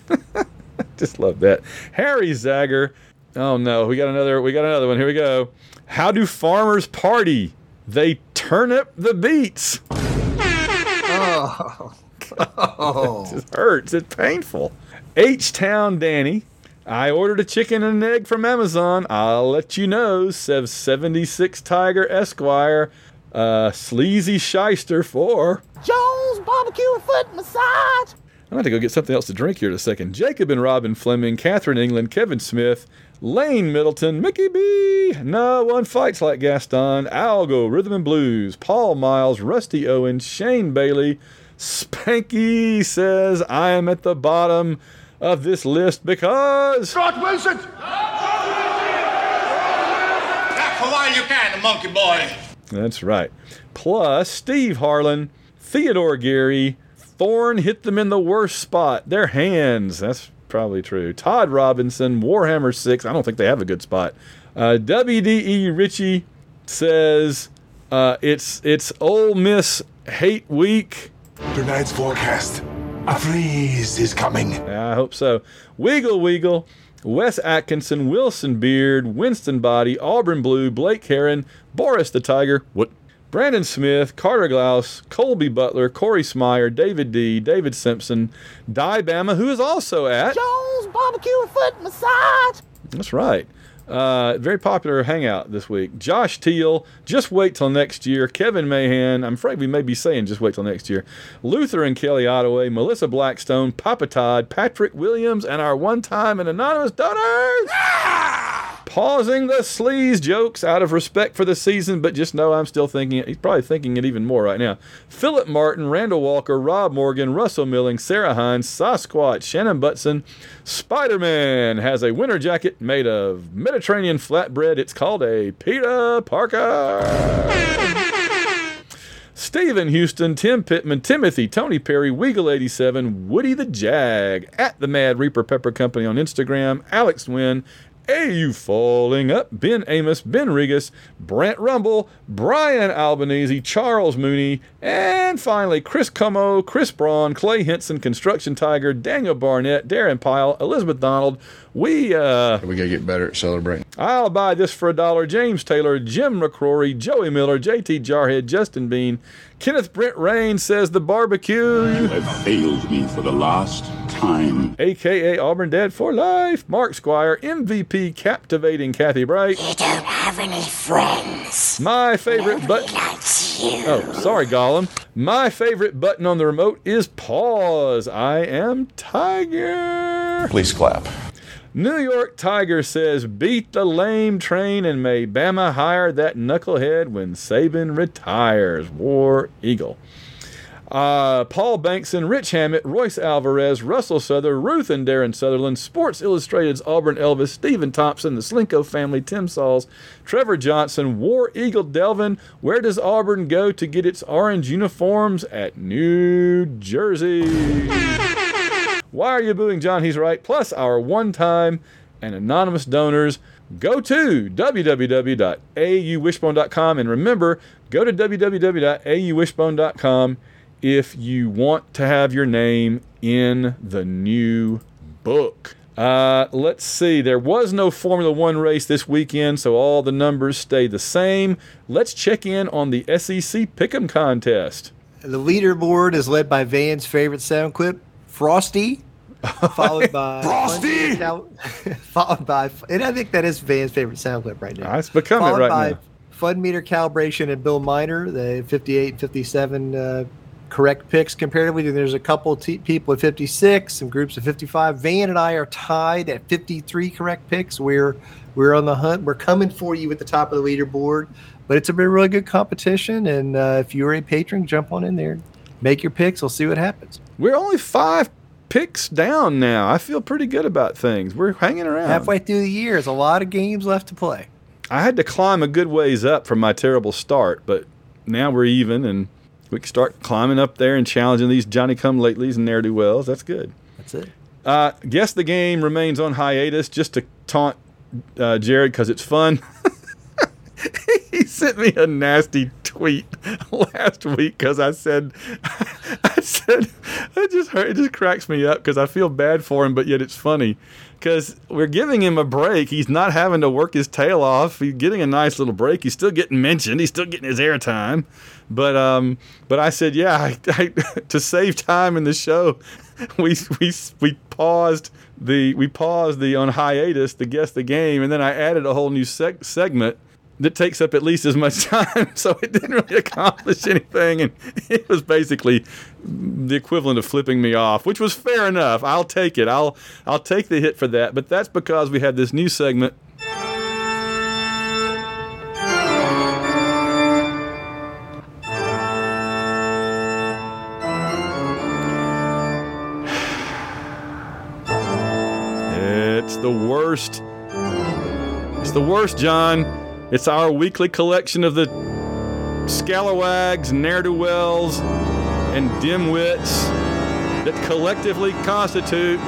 just love that. Harry Zager. Oh no, we got another. We got another one. Here we go. How do farmers party? They turn up the beats. Oh. oh. It hurts. It's painful. H Town Danny. I ordered a chicken and an egg from Amazon. I'll let you know, says 76 Tiger Esquire. Uh, sleazy shyster for. Jones barbecue and foot massage. I'm going to go get something else to drink here in a second. Jacob and Robin Fleming, Catherine England, Kevin Smith, Lane Middleton, Mickey B. No one fights like Gaston, Algo, Rhythm and Blues, Paul Miles, Rusty Owen, Shane Bailey, Spanky says, I am at the bottom of this list because. Scott Wilson! Back for while you can, monkey boy. That's right. Plus, Steve Harlan, Theodore Gary, Thorne hit them in the worst spot, their hands. That's probably true. Todd Robinson, Warhammer 6. I don't think they have a good spot. Uh, WDE Richie says uh, it's it's Ole Miss hate week. Tonight's forecast. A freeze is coming. I hope so. Wiggle Wiggle, Wes Atkinson, Wilson Beard, Winston Body, Auburn Blue, Blake Heron, Boris the Tiger, what? Brandon Smith, Carter Glaus, Colby Butler, Corey Smyer, David D, David Simpson, Di Bama, who is also at Jones Barbecue Foot Massage. That's right. Uh, very popular hangout this week. Josh Teal, just wait till next year. Kevin Mahan, I'm afraid we may be saying just wait till next year. Luther and Kelly Ottaway, Melissa Blackstone, Papa Todd, Patrick Williams, and our one time and anonymous donors. Pausing the sleaze jokes out of respect for the season, but just know I'm still thinking it. He's probably thinking it even more right now. Philip Martin, Randall Walker, Rob Morgan, Russell Milling, Sarah Hines, Sasquatch, Shannon Butson, Spider Man has a winter jacket made of Mediterranean flatbread. It's called a Peter Parker. Stephen Houston, Tim Pittman, Timothy, Tony Perry, Weagle87, Woody the Jag, at the Mad Reaper Pepper Company on Instagram, Alex Wynn, AU Falling Up, Ben Amos, Ben Regas, Brent Rumble, Brian Albanese, Charles Mooney, and finally Chris Como, Chris Braun, Clay Henson, Construction Tiger, Daniel Barnett, Darren Pyle, Elizabeth Donald. We, uh, We gotta get better at celebrating. I'll buy this for a dollar. James Taylor, Jim McCrory, Joey Miller, JT Jarhead, Justin Bean, Kenneth Brent Rain says the barbecue, You have failed me for the last time. aka Auburn Dad for Life, Mark Squire, MVP, captivating Kathy Bright. You don't have any friends. My favorite button. Oh, sorry, Gollum. My favorite button on the remote is pause. I am Tiger. Please clap. New York Tiger says, beat the lame train and may Bama hire that knucklehead when Saban retires. War Eagle. Uh, Paul Bankson, Rich Hammett, Royce Alvarez, Russell Souther, Ruth and Darren Sutherland, Sports Illustrated's Auburn Elvis, Stephen Thompson, the Slinko family, Tim Sauls, Trevor Johnson, War Eagle Delvin. Where does Auburn go to get its orange uniforms? At New Jersey. Why are you booing John? He's right. Plus our one time and anonymous donors. Go to www.auwishbone.com and remember, go to www.auwishbone.com if you want to have your name in the new book. Uh, let's see. There was no Formula One race this weekend, so all the numbers stay the same. Let's check in on the SEC Pick'em contest. The leaderboard is led by Van's favorite sound clip, Frosty, followed by Frosty! Cal- followed by, and I think that is Van's favorite sound clip right now. It's becoming followed right by now. Fun Meter Calibration and Bill Miner, the 58 57 uh, correct picks comparatively. There's a couple t- people at 56, some groups at 55. Van and I are tied at 53 correct picks. We're we're on the hunt. We're coming for you at the top of the leaderboard. But it's a been really good competition, and uh, if you're a patron, jump on in there, make your picks. We'll see what happens. We're only five picks down now. I feel pretty good about things. We're hanging around. Halfway through the year, there's a lot of games left to play. I had to climb a good ways up from my terrible start, but now we're even and we can start climbing up there and challenging these Johnny come latelys and ne'er do wells. That's good. That's it. Uh, guess the game remains on hiatus just to taunt uh, Jared because it's fun. he sent me a nasty tweet last week because I said, I said, it just hurt, it just cracks me up because I feel bad for him, but yet it's funny because we're giving him a break. He's not having to work his tail off. He's getting a nice little break. He's still getting mentioned. He's still getting his airtime. But um, but I said, yeah, I, I, to save time in the show, we we we paused the we paused the on hiatus to guess the game, and then I added a whole new seg- segment that takes up at least as much time, so it didn't really accomplish anything, and it was basically the equivalent of flipping me off, which was fair enough. I'll take it. I'll I'll take the hit for that. But that's because we had this new segment. It's the worst. It's the worst, John. It's our weekly collection of the scalawags, ne'er do wells, and dimwits that collectively constitute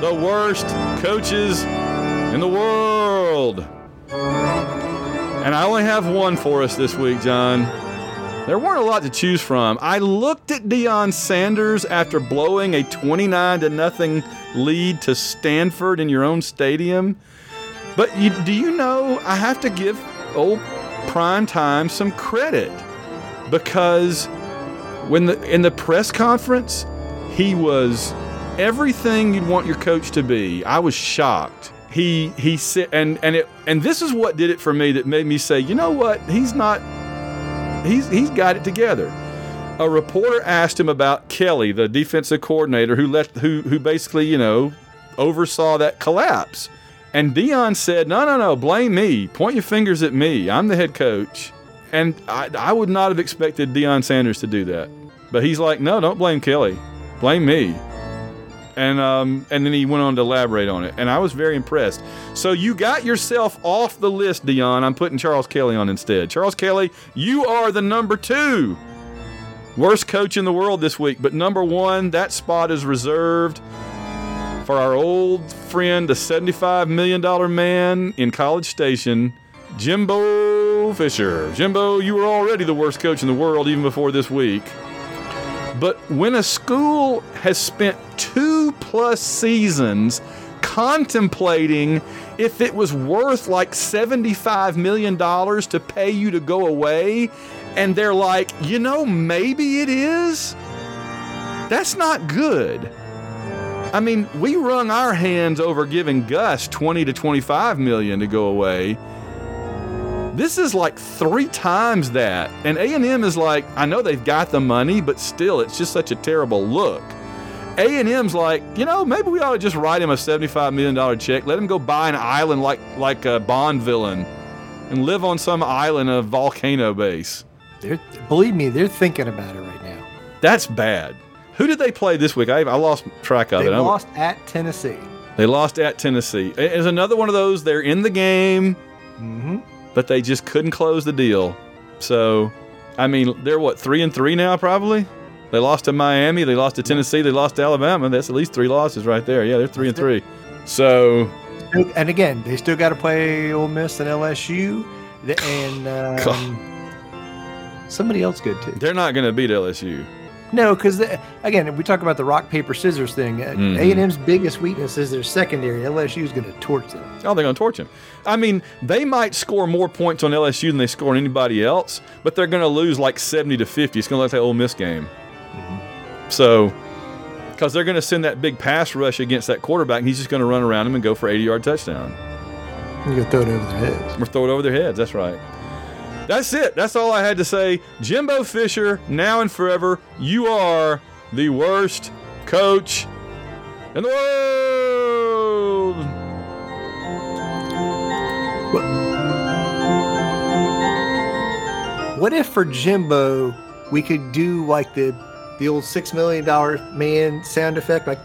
the worst coaches in the world. And I only have one for us this week, John. There weren't a lot to choose from. I looked at Deion Sanders after blowing a 29 to nothing lead to Stanford in your own stadium. But you, do you know I have to give old prime time some credit because when the in the press conference he was everything you'd want your coach to be. I was shocked. He he said and and it and this is what did it for me that made me say, you know what? He's not he's he's got it together. A reporter asked him about Kelly, the defensive coordinator who let who who basically, you know, oversaw that collapse. And Deion said, No, no, no, blame me. Point your fingers at me. I'm the head coach. And I, I would not have expected Deion Sanders to do that. But he's like, No, don't blame Kelly. Blame me. And um, and then he went on to elaborate on it. And I was very impressed. So you got yourself off the list, Deion. I'm putting Charles Kelly on instead. Charles Kelly, you are the number two worst coach in the world this week. But number one, that spot is reserved for our old friend, the $75 million man in College Station, Jimbo Fisher. Jimbo, you were already the worst coach in the world even before this week. But when a school has spent two plus seasons contemplating if it was worth like $75 million to pay you to go away, and they're like, you know, maybe it is, that's not good. I mean, we wrung our hands over giving Gus 20 to 25 million to go away. This is like three times that. And A&M is like, I know they've got the money, but still it's just such a terrible look. A&M's like, you know, maybe we ought to just write him a $75 million check. Let him go buy an island like like a Bond villain and live on some island of volcano base. They're, believe me, they're thinking about it right now. That's bad. Who did they play this week? I, I lost track of They it. I- lost at Tennessee. They lost at Tennessee. It is another one of those. They're in the game, Mm-hmm. but they just couldn't close the deal. So, I mean, they're what three and three now, probably. They lost to Miami. They lost to Tennessee. They lost to Alabama. That's at least three losses right there. Yeah, they're three and three. So, And again, they still got to play Ole Miss and LSU, and um, somebody else good too. they're not going to beat LSU. No, because again, we talk about the rock paper scissors thing. A Mhm. and M's biggest weakness is their secondary. LSU is going to torch them. Oh, they're going to torch them. I mean, they might score more points on LSU than they score on anybody else, but they're going to lose like 70 to 50. It's going to look like that Ole Miss game. So, because they're going to send that big pass rush against that quarterback, and he's just going to run around him and go for 80 yard touchdown. You can throw it over their heads. Or throw it over their heads. That's right. That's it. That's all I had to say. Jimbo Fisher, now and forever, you are the worst coach in the world. What if for Jimbo we could do like the the old six million dollar man sound effect, like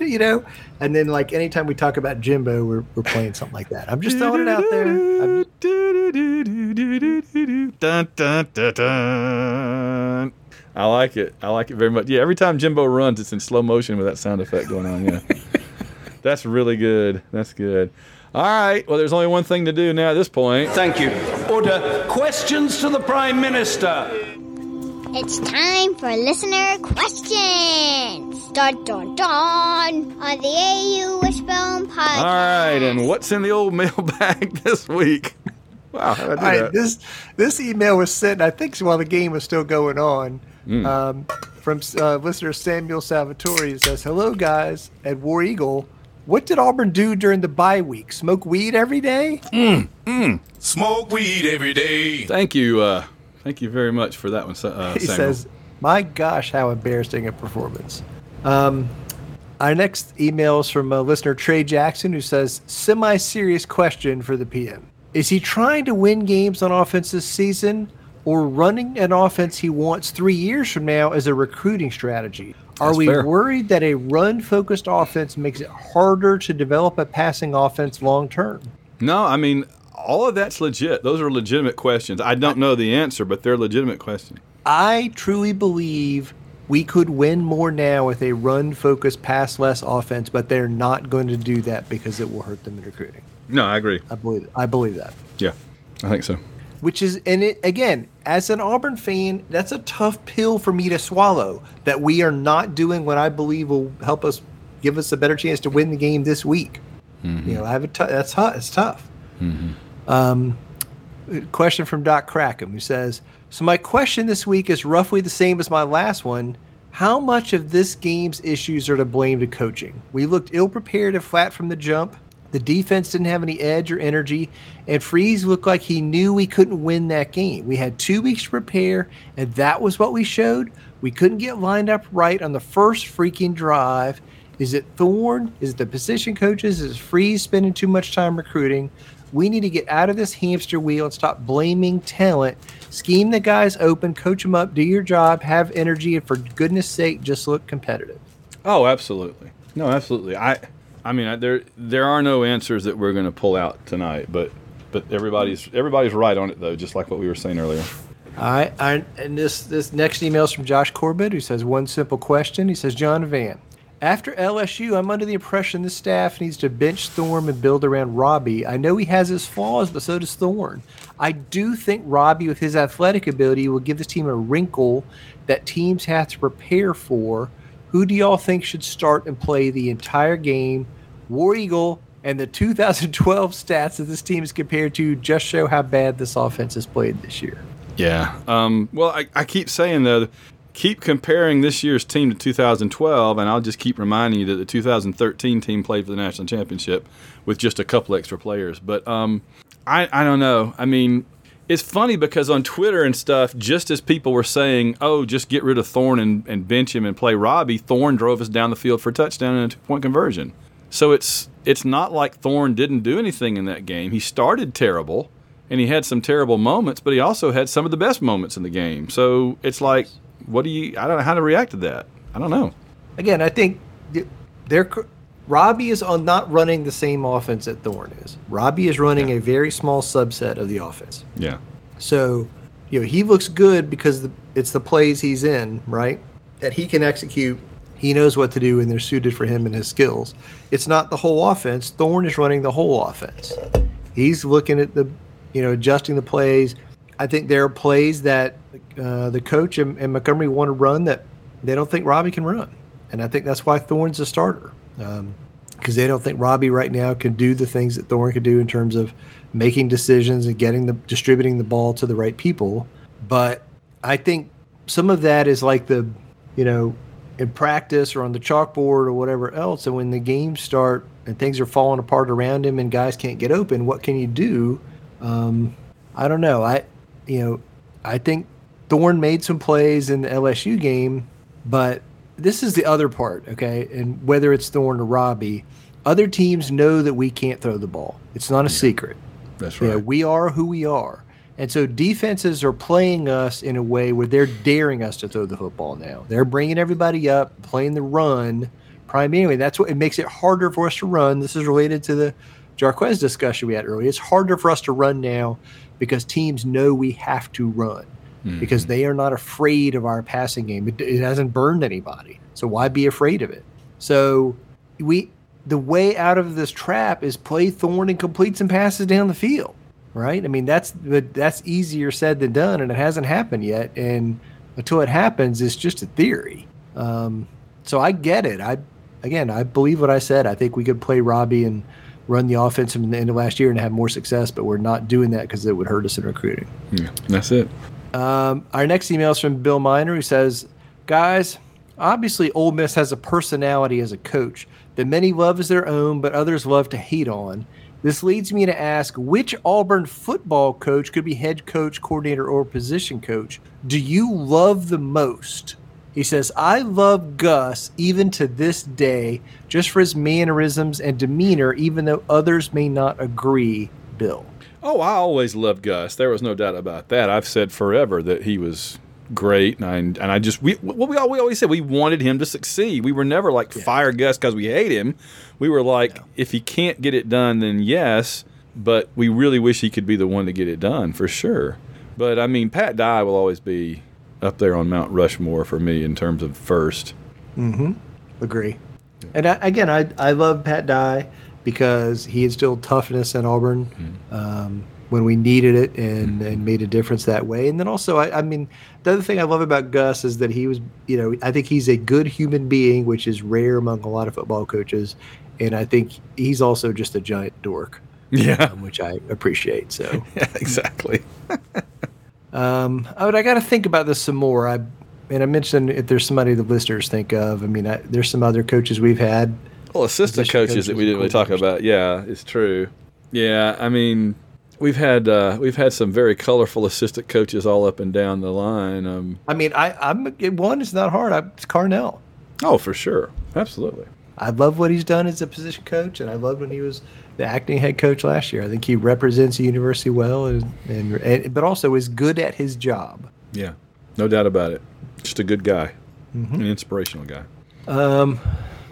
you know, and then like anytime we talk about Jimbo, we're, we're playing something like that. I'm just throwing it out there. I'm- Dun, dun, dun, dun. I like it. I like it very much. Yeah, every time Jimbo runs, it's in slow motion with that sound effect going on. Yeah. That's really good. That's good. All right. Well, there's only one thing to do now at this point. Thank you. Order. Questions to the Prime Minister. It's time for listener questions. Dun dun dun on the AU Wishbone podcast. All right. And what's in the old mailbag this week? Wow. How I do All right, this this email was sent, I think, while the game was still going on. Mm. Um, from uh, listener Samuel Salvatore It says, "Hello guys at War Eagle. What did Auburn do during the bye week? Smoke weed every day? Mm, mm. Smoke weed every day. Thank you. Uh, thank you very much for that one, Sa- uh, he Samuel. says, "My gosh, how embarrassing a performance." Um, our next email is from uh, listener Trey Jackson, who says, "Semi-serious question for the PM: Is he trying to win games on offense this season, or running an offense he wants three years from now as a recruiting strategy? Are That's we fair. worried that a run-focused offense makes it harder to develop a passing offense long term?" No, I mean, all of that's legit. Those are legitimate questions. I don't know the answer, but they're legitimate questions. I truly believe we could win more now with a run focused, pass less offense, but they're not going to do that because it will hurt them in recruiting. No, I agree. I believe I believe that. Yeah, I think so. Which is and it again, as an Auburn fan, that's a tough pill for me to swallow. That we are not doing what I believe will help us give us a better chance to win the game this week. Mm-hmm. You know, I have a t- that's tough. It's tough. Um, question from Doc Crackham who says, "So my question this week is roughly the same as my last one. How much of this game's issues are to blame to coaching? We looked ill prepared and flat from the jump. The defense didn't have any edge or energy, and Freeze looked like he knew we couldn't win that game. We had two weeks to prepare, and that was what we showed. We couldn't get lined up right on the first freaking drive. Is it Thorne? Is it the position coaches? Is Freeze spending too much time recruiting? We need to get out of this hamster wheel and stop blaming talent. Scheme the guys open, coach them up, do your job, have energy, and for goodness sake, just look competitive. Oh, absolutely. No, absolutely. I, I mean, I, there there are no answers that we're going to pull out tonight, but but everybody's everybody's right on it though, just like what we were saying earlier. Right, I, and this this next email is from Josh Corbett, who says one simple question. He says, John Van, after LSU, I'm under the impression the staff needs to bench Thorne and build around Robby. I know he has his flaws, but so does Thorne. I do think Robby, with his athletic ability, will give this team a wrinkle that teams have to prepare for. Who do y'all think should start and play the entire game? War Eagle and the 2012 stats that this team is compared to just show how bad this offense has played this year. Yeah. Um, well, I, I keep saying though, keep comparing this year's team to 2012, and I'll just keep reminding you that the 2013 team played for the national championship with just a couple extra players. But um, I I don't know. I mean, it's funny because on Twitter and stuff, just as people were saying, "Oh, just get rid of Thorne and, and bench him and play Robby," Thorne drove us down the field for a touchdown and a two point conversion. So it's it's not like Thorne didn't do anything in that game. He started terrible and he had some terrible moments, but he also had some of the best moments in the game. So it's like, what do you? I don't know how to react to that. I don't know. Again, I think th- they're Robby is on not running the same offense that Thorne is. Robby is running a very small subset of the offense. Yeah. So, you know, he looks good because the, it's the plays he's in, right? That he can execute. He knows what to do, and they're suited for him and his skills. It's not the whole offense. Thorne is running the whole offense. He's looking at the, you know, adjusting the plays. I think there are plays that uh, the coach and, and Montgomery want to run that they don't think Robby can run, and I think that's why Thorne's a starter because um, they don't think Robby right now can do the things that Thorne can do in terms of making decisions and getting the distributing the ball to the right people. But I think some of that is like the, you know, in practice or on the chalkboard or whatever else. And when the games start and things are falling apart around him and guys can't get open, what can you do? Um, I don't know. I, you know, I think Thorne made some plays in the LSU game, but this is the other part, okay? And whether it's Thorne or Robby, other teams know that we can't throw the ball. It's not a secret. That's You right. know, we are who we are. And so defenses are playing us in a way where they're daring us to throw the football now. They're bringing everybody up, playing the run primarily. That's what it makes it harder for us to run. This is related to the Jarquez discussion we had earlier. It's harder for us to run now because teams know we have to run because mm-hmm. they are not afraid of our passing game. It, it hasn't burned anybody. So why be afraid of it? So we the way out of this trap is play Thorne and complete some passes down the field. Right? I mean that's but that's easier said than done and it hasn't happened yet. And until it happens, it's just a theory. Um, so I get it. I again I believe what I said. I think we could play Robby and run the offense in the end of last year and have more success, but we're not doing that because it would hurt us in recruiting. Yeah, that's it. Um, our next email is from Bill Miner, who says, "Guys, obviously Ole Miss has a personality as a coach that many love as their own, but others love to hate on. This leads me to ask, which Auburn football coach could be head coach, coordinator, or position coach do you love the most?" He says, I love Gus even to this day, just for his mannerisms and demeanor, even though others may not agree, Bill. Oh, I always loved Gus. There was no doubt about that. I've said forever that he was great, and I, and I just we what we, we always said we wanted him to succeed. We were never like fire Gus because we hate him. We were like, if he can't get it done, then yes. but we really wish he could be the one to get it done for sure. But I mean, Pat Dye will always be up there on Mount Rushmore for me in terms of first. Mm-hmm. Agree. And I, again, I I love Pat Dye because he instilled toughness at Auburn um, when we needed it and, and made a difference that way. And then also, I, I mean, the other thing I love about Gus is that he was, you know, I think he's a good human being, which is rare among a lot of football coaches. And I think he's also just a giant dork. Yeah. um, which I appreciate. So Yeah, exactly. um, oh, but I got to think about this some more. I and I mentioned if there's somebody the listeners think of. I mean, I, there's some other coaches we've had. Well, assistant Position coaches, that we didn't really talk about. Yeah, it's true. Yeah, I mean, we've had uh, we've had some very colorful assistant coaches all up and down the line. Um, I mean, I I'm one is not hard. I, it's Carnell. oh, for sure, absolutely. I love what he's done as a position coach, and I loved when he was the acting head coach last year. I think he represents the university well, and, and, and but also is good at his job. Yeah, no doubt about it. Just a good guy, Mhm. an inspirational guy. Um,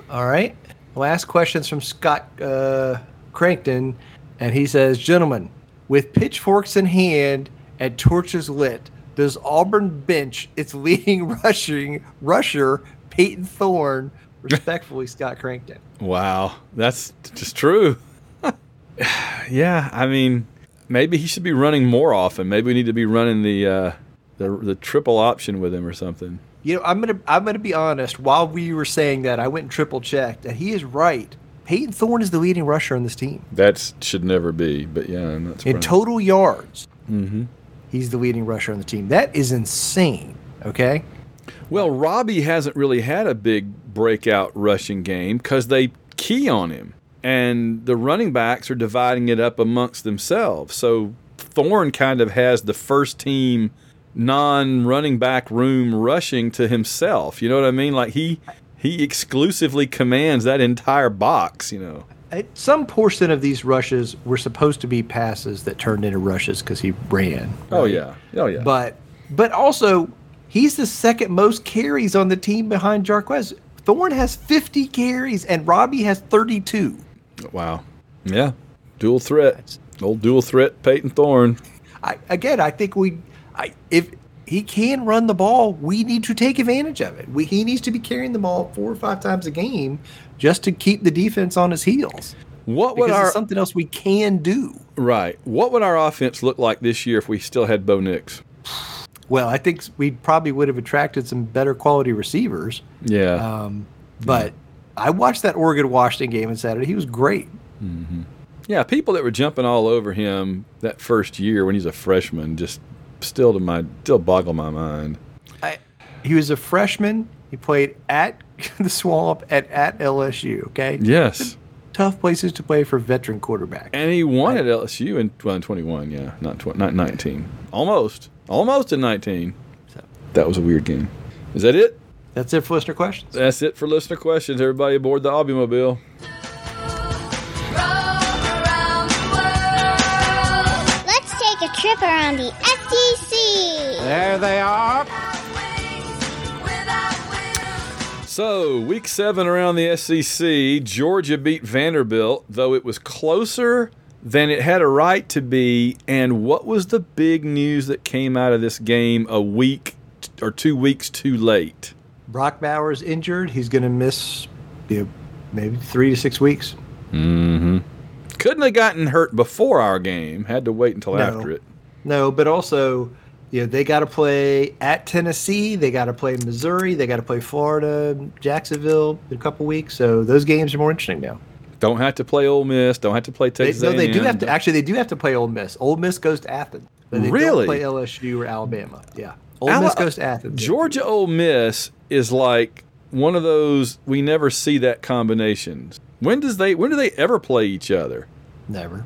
all right. Last questions from Scott uh, Crankton, and he says, "Gentlemen, with pitchforks in hand and torches lit, does Auburn bench its leading rushing rusher Payton Thorne?" Respectfully, Scott Crankton. Wow, that's just true. yeah, I mean, maybe he should be running more often. Maybe we need to be running the uh, the the triple option with him or something. You know, I'm gonna I'm gonna be honest. While we were saying that, I went and triple checked, and he is right. Payton Thorne is the leading rusher on this team That should never be, but yeah, I'm not in total yards. hmm He's the leading rusher on the team. That is insane. Okay. Well, Robby hasn't really had a big breakout rushing game because they key on him, and the running backs are dividing it up amongst themselves. So Thorne kind of has the first team non-running back room rushing to himself. You know what I mean? Like he he exclusively commands that entire box. You know. Some portion of these rushes were supposed to be passes that turned into rushes because he ran. Oh yeah. Oh yeah. But but also he's the second most carries on the team behind Jarquez. Thorne has 50 carries and Robby has 32. wow. Yeah. Dual threat. Old dual threat Payton Thorne. I, again, I think we, I, if he can run the ball, we need to take advantage of it. We, he needs to be carrying the ball four or five times a game just to keep the defense on his heels. What would our something else we can do. Right. What would our offense look like this year if we still had Bo Nix? Well, I think we probably would have attracted some better quality receivers. Yeah. Um, but I watched that Oregon Washington game on Saturday. He was great. yeah, people that were jumping all over him that first year when he's a freshman just still to my still boggle my mind. I, he was a freshman. He played at the Swamp at at LSU. Okay. Yes. Tough places to play for veteran quarterback. And he won at LSU in, well, in 21, yeah, not, tw- not 19. Almost. Almost in 19. So. That was a weird game. Is that it? That's it for listener questions. That's it for listener questions. Everybody aboard the Aubumobile. Take a trip around the SEC. There they are. So, week seven around the SEC, Georgia beat Vanderbilt, though it was closer than it had a right to be. And what was the big news that came out of this game a week or two weeks too late? Brock Bowers injured. He's going to miss you know, maybe three to six weeks. Mm-hmm. Couldn't have gotten hurt before our game. Had to wait until No. after it. No, but also, you know, they got to play at Tennessee. They got to play Missouri. They got to play Florida, Jacksonville in a couple weeks. So those games are more interesting now. Don't have to play Ole Miss. Don't have to play They, Texas. no, they do have to. Actually, they do have to play Ole Miss. Ole Miss goes to Athens. But they Really? don't play LSU or Alabama. Yeah. Ole Ala- Miss goes to Athens. Georgia Ole Miss is like one of those we never see that combinations. When does they when do they ever play each other? Never.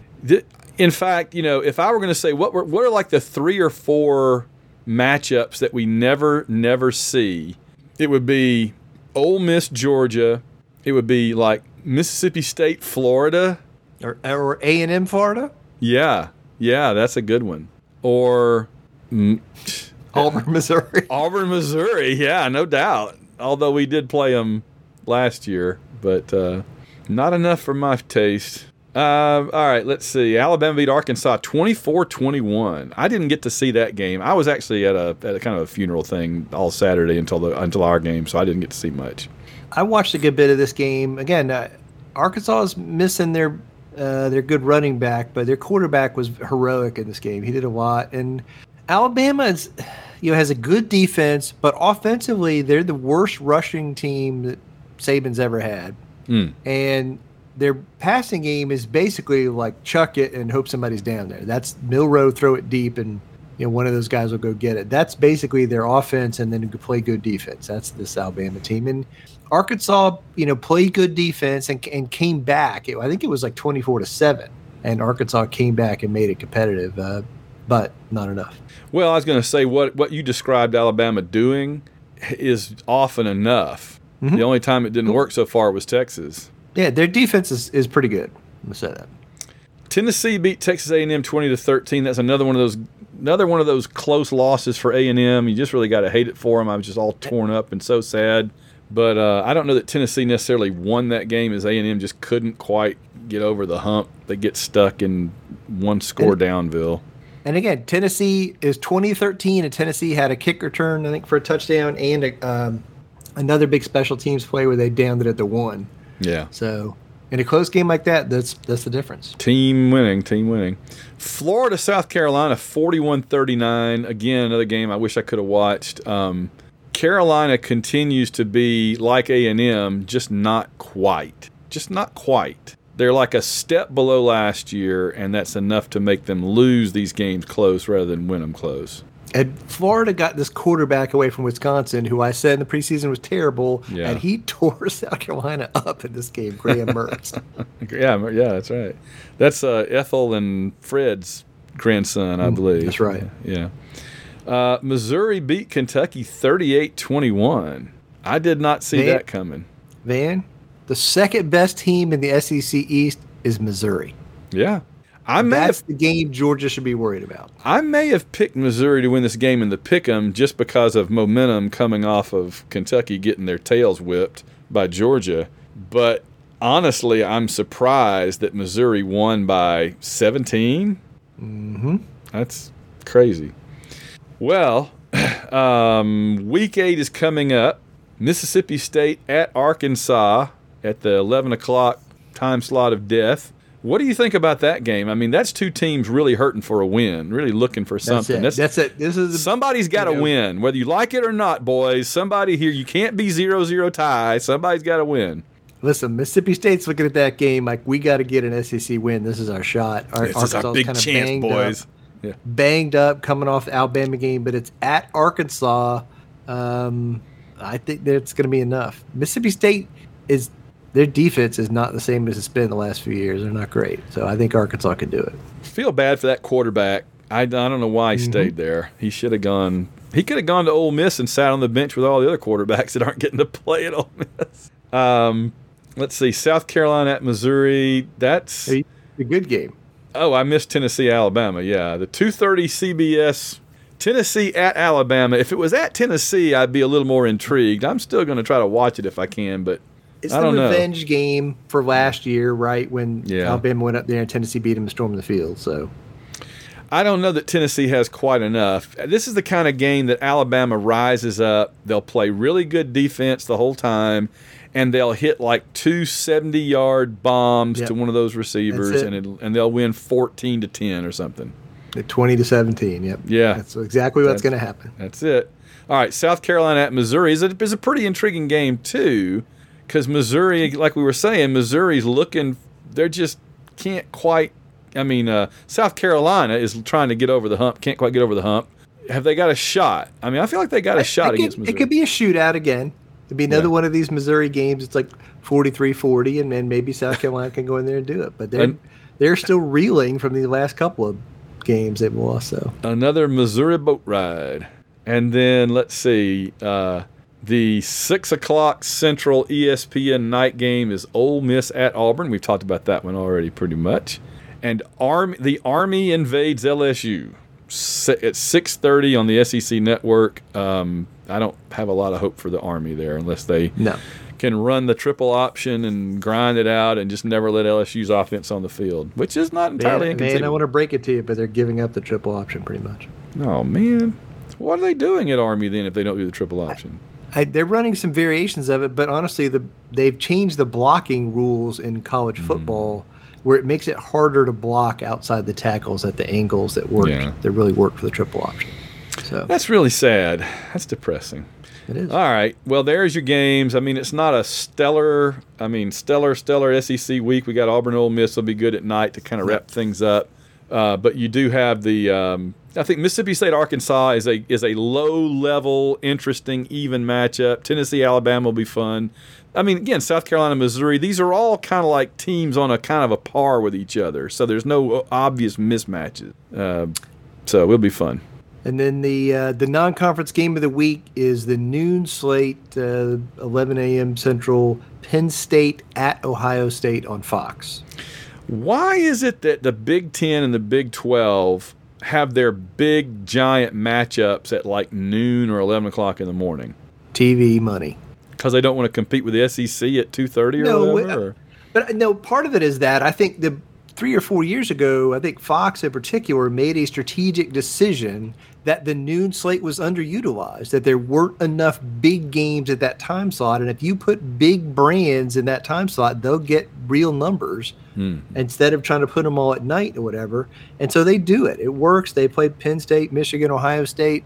In fact, you know, if I were going to say what were what are like the three or four matchups that we never never see, it would be Ole Miss Georgia, it would be like Mississippi State Florida. Or or A and M Florida. Yeah, yeah, that's a good one. Or mm, Auburn, Missouri. Auburn, Missouri. Yeah, no doubt. Although we did play them last year, but uh, not enough for my taste. Um, all right, let's see. Alabama beat Arkansas 24-21. I didn't get to see that game. I was actually at a, at a kind of a funeral thing all Saturday until the until our game, so I didn't get to see much. I watched a good bit of this game. Again, uh, Arkansas is missing their uh, their good running back, but their quarterback was heroic in this game. He did a lot, and Alabama is, you know, has a good defense, but offensively they're the worst rushing team that Saban's ever had, Mm. and their passing game is basically like chuck it and hope somebody's down there. That's Milroe throw it deep and. You know, one of those guys will go get it. That's basically their offense, and then you play good defense. That's this Alabama team. And Arkansas, you know, played good defense and, and came back. It, I think it was like 24 to 7. And Arkansas came back and made it competitive, uh, but not enough. Well, I was going to say what what you described Alabama doing is often enough. Mm-hmm. The only time it didn't work so far was Texas. Yeah, their defense is, is pretty good. I'm going to say that. Tennessee beat Texas A&M 20 to 13. That's another one of those another one of those close losses for A&M. You just really got to hate it for them. I was just all torn up and so sad. But uh, I don't know that Tennessee necessarily won that game as A&M just couldn't quite get over the hump. They get stuck in one score And- downville. And again, Tennessee is 2013, and Tennessee had a kick return, I think, for a touchdown and a, um, another big special teams play where they downed it at the one. Yeah. So in a close game like that, that's that's the difference. Team winning, team winning. Florida, South Carolina, 41 39. Again, another game I wish I could have watched. Um, Carolina continues to be like A&M, just not quite. Just not quite. They're like a step below last year, and that's enough to make them lose these games close rather than win them close. And Florida got this quarterback away from Wisconsin, who I said in the preseason was terrible, Yeah. and he tore South Carolina up in this game. Graham Mertz. Yeah, yeah, that's right. That's uh, Ethel and Fred's grandson, I believe. Mm, that's right. Yeah. Uh, Missouri beat Kentucky 38 21. I did not see that coming. Van, the second best team in the SEC East is Missouri. Yeah. I may, That's have, the game Georgia should be worried about. I may have picked Missouri to win this game in the pick 'em just because of momentum coming off of Kentucky getting their tails whipped by Georgia. But honestly, I'm surprised that Missouri won by 17. Mm-hmm. That's crazy. Well, um, week eight is coming up. Mississippi State at Arkansas at the 11 o'clock time slot of death. What do you think about that game? I mean, that's two teams really hurting for a win, really looking for something. That's it. That's it. This is somebody's got to you know- win, whether you like it or not, boys. Somebody here, you can't be zero zero tie. Somebody's got to win. Listen, Mississippi State's looking at that game like we got to get an SEC win. This is our shot. Our, This is our big chance, boys. Up, Yeah. Banged up, coming off the Alabama game, but it's at Arkansas. Um, I think that it's going to be enough. Mississippi State is their defense is not the same as it's been the last few years. They're not great, so I think Arkansas can do it. Feel bad for that quarterback. I, I don't know why he stayed there. He should have gone. He could have gone to Ole Miss and sat on the bench with all the other quarterbacks that aren't getting to play at Ole Miss. Um, let's see, South Carolina at Missouri. That's A good game. oh, I missed Tennessee, Alabama. Yeah, the two thirty CBS. Tennessee at Alabama. If it was at Tennessee, I'd be a little more intrigued. I'm still going to try to watch it if I can, but It's the don't know. revenge game for last year, right? When Yeah. Alabama went up there and Tennessee beat them and stormed the field. So I don't know that Tennessee has quite enough. This is the kind of game that Alabama rises up. They'll play really good defense the whole time, and they'll hit like two 70 yard bombs Yep. to one of those receivers, it. and, it, and they'll win 14 to 10 or something. the twenty to seventeen. Yep. Yeah. That's exactly what's going to happen. That's it. All right, South Carolina at Missouri is a, is a pretty intriguing game, too, because Missouri, like we were saying, Missouri's looking, they're just can't quite. I mean, uh, South Carolina is trying to get over the hump, can't quite get over the hump. Have they got a shot? I mean, I feel like they got a shot could, against Missouri. It could be a shootout again. It'd be another Yeah. one of these Missouri games. It's like 43-40, and then maybe South Carolina can go in there and do it. But they're And- they're still reeling from the last couple of games they've lost. So another Missouri boat ride. And then let's see, uh, the six o'clock Central ESPN night game is Ole Miss at Auburn. We've talked about that one already pretty much. And Army, the Army invades LSU at six thirty on the SEC network. Um, I don't have a lot of hope for the Army there unless they no, can run the triple option and grind it out and just never let LSU's offense on the field, which is not entirely Man, man, I want to break it to you, but they're giving up the triple option pretty much. Oh man, what are they doing at Army then if they don't do the triple option? I, they're running some variations of it, but honestly, the they've changed the blocking rules in college mm-hmm. football, where it makes it harder to block outside the tackles at the angles that work. Yeah. That really work for the triple option. So That's really sad. That's depressing. it is. All right. Well, there's your games. I mean, it's not a stellar. I mean, stellar, stellar SEC week. We got Auburn, Ole Miss. will be good at night to kind of wrap things up. Uh, but you do have the. Um, I think Mississippi State, Arkansas is a is a low level, interesting, even matchup. Tennessee, Alabama will be fun. I mean, again, South Carolina, Missouri. These are all kind of like teams on a kind of a par with each other. So there's no obvious mismatches. Uh, so it'll be fun. And then the uh, the non conference game of the week is the noon slate, uh, 11 a.m. Central, Penn State at Ohio State on Fox. Why is it that the Big Ten and the Big Twelve have their big giant matchups at like noon or eleven o'clock in the morning? TV money. Because they don't want to compete with the SEC at two thirty or No, whatever. But no, part of it is that I think the three or four years ago, I think Fox in particular made a strategic decision that the noon slate was underutilized, that there weren't enough big games at that time slot. And if you put big brands in that time slot, they'll get real numbers Hmm. instead of trying to put them all at night or whatever. And so they do it. It works. They play Penn State, Michigan, Ohio State,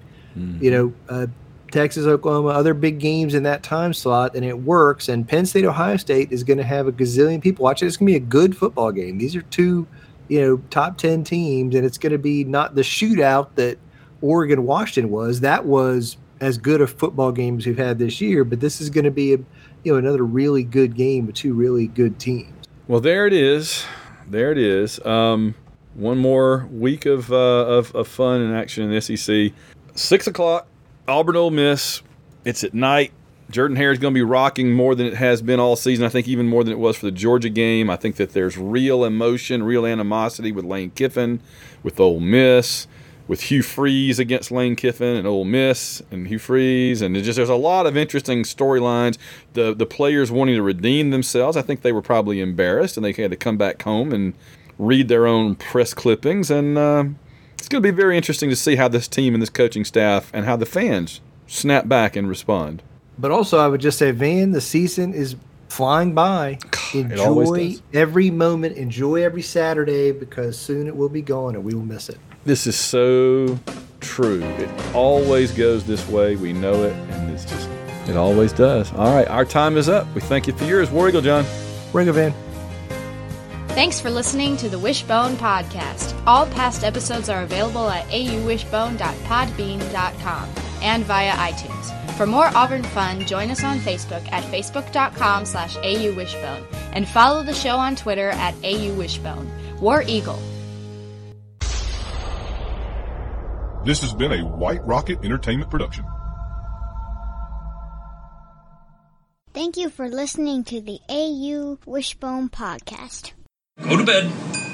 you know, uh, Texas, Oklahoma, other big games in that time slot, and it works. And Penn State, Ohio State is going to have a gazillion people watching. It's going to be a good football game. These are two, you know, top 10 teams, and it's going to be not the shootout that Oregon Washington was. That was as good a football game as we've had this year, but this is going to be a, you know, another really good game with two really good teams. Well, there it is. There it is. Um, one more week of, uh, of of fun and action in the SEC. Six o'clock, Auburn, Ole Miss. It's at night. Jordan Hare is going to be rocking more than it has been all season. I think even more than it was for the Georgia game. I think that there's real emotion, real animosity with Lane Kiffin, with Ole Miss, with Hugh Freeze against Lane Kiffin and Ole Miss and Hugh Freeze, and just there's a lot of interesting storylines. The the players wanting to redeem themselves. I think they were probably embarrassed and they had to come back home and read their own press clippings. And uh, it's going to be very interesting to see how this team and this coaching staff and how the fans snap back and respond. But also, I would just say, Van, the season is flying by. Enjoy every moment. Enjoy every Saturday because soon it will be gone and we will miss it. This is so true. It always goes this way. We know it, and it's just it always does. All right, our time is up. We thank you for yours, War Eagle John. Ring a Van. Thanks for listening to the Wishbone Podcast. All past episodes are available at auwishbone.podbean.com and via iTunes. For more Auburn fun, join us on Facebook at facebook.com slash auwishbone and follow the show on Twitter at auwishbone. War Eagle. This has been a White Rocket Entertainment production. Thank you for listening to the AU Wishbone Podcast. Go to bed.